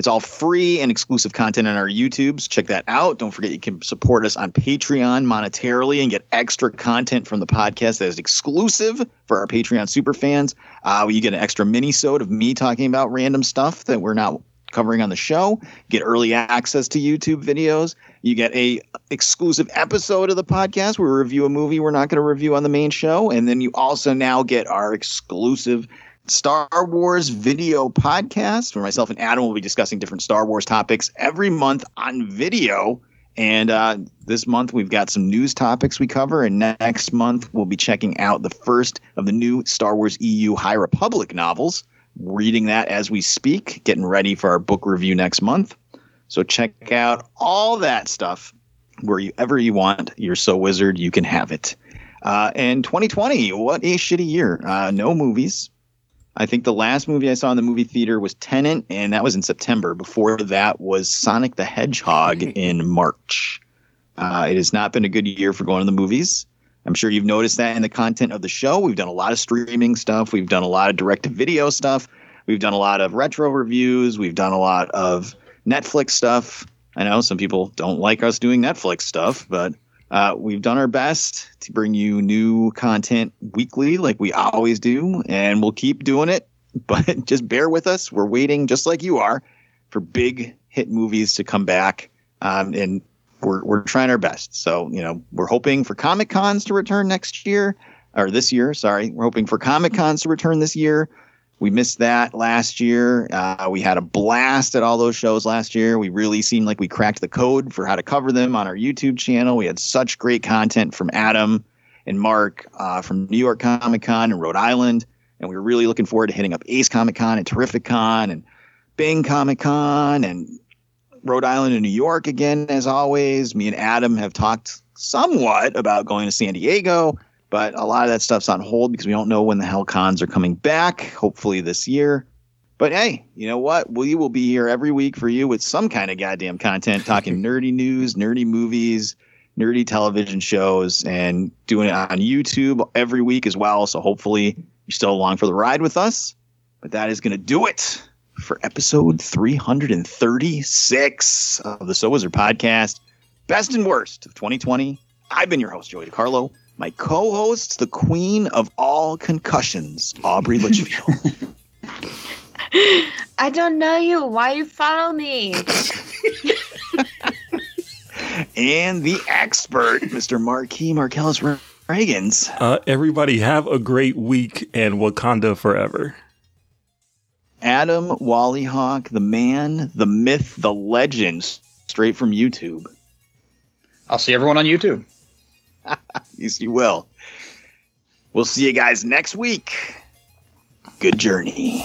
It's all free and exclusive content on our YouTubes. Check that out. Don't forget you can support us on Patreon monetarily and get extra content from the podcast that is exclusive for our Patreon super fans. Uh, you get an extra mini-sode of me talking about random stuff that we're not covering on the show. Get early access to YouTube videos. You get a exclusive episode of the podcast where we review a movie we're not going to review on the main show, and then you also now get our exclusive Star Wars video podcast where myself and Adam will be discussing different Star Wars topics every month on video. And uh, this month we've got some news topics we cover, and next month we'll be checking out the first of the new Star Wars EU High Republic novels reading that as we speak, getting ready for our book review next month. So check out all that stuff wherever you want. You're so wizard, you can have it. Uh, and 2020, what a shitty year. Uh, no movies. I think the last movie I saw in the movie theater was Tenet, and that was in September. Before that was Sonic the Hedgehog [laughs] in March. Uh, it has not been a good year for going to the movies. I'm sure you've noticed that in the content of the show. We've done a lot of streaming stuff. We've done a lot of direct to video stuff. We've done a lot of retro reviews. We've done a lot of Netflix stuff. I know some people don't like us doing Netflix stuff, but uh, we've done our best to bring you new content weekly, like we always do, and we'll keep doing it. [laughs] But just bear with us. We're waiting, just like you are, for big hit movies to come back. Um, and we're we're trying our best. So you know, we're hoping for Comic Cons to return next year or this year. Sorry, we're hoping for Comic Cons to return this year. We missed that last year. Uh, we had a blast at all those shows last year. We really seemed like we cracked the code for how to cover them on our YouTube channel. We had such great content from Adam and Mark uh, from New York Comic Con and Rhode Island. And we were really looking forward to hitting up Ace Comic Con and Terrific Con and Bing Comic Con and Rhode Island and New York again, as always. Me and Adam have talked somewhat about going to San Diego, but a lot of that stuff's on hold because we don't know when the hell cons are coming back. Hopefully this year. But hey, you know what? We will be here every week for you with some kind of goddamn content, talking [laughs] nerdy news, nerdy movies, nerdy television shows, and doing it on YouTube every week as well. So hopefully you're still along for the ride with us. But that is going to do it for episode 336 of the So Wizard podcast, best and worst of 2020. I've been your host, Joey DiCarlo. My co host, the queen of all concussions, Aubrey Litchfield. [laughs] I don't know you. Why you follow me? and the expert, Mr. Marquis Marcellus Reagans. Uh, everybody have a great week and Wakanda forever. Adam Wallyhawk, the man, the myth, the legend, straight from YouTube. I'll see everyone on YouTube. [laughs] yes, you will. We'll see you guys next week. Good journey.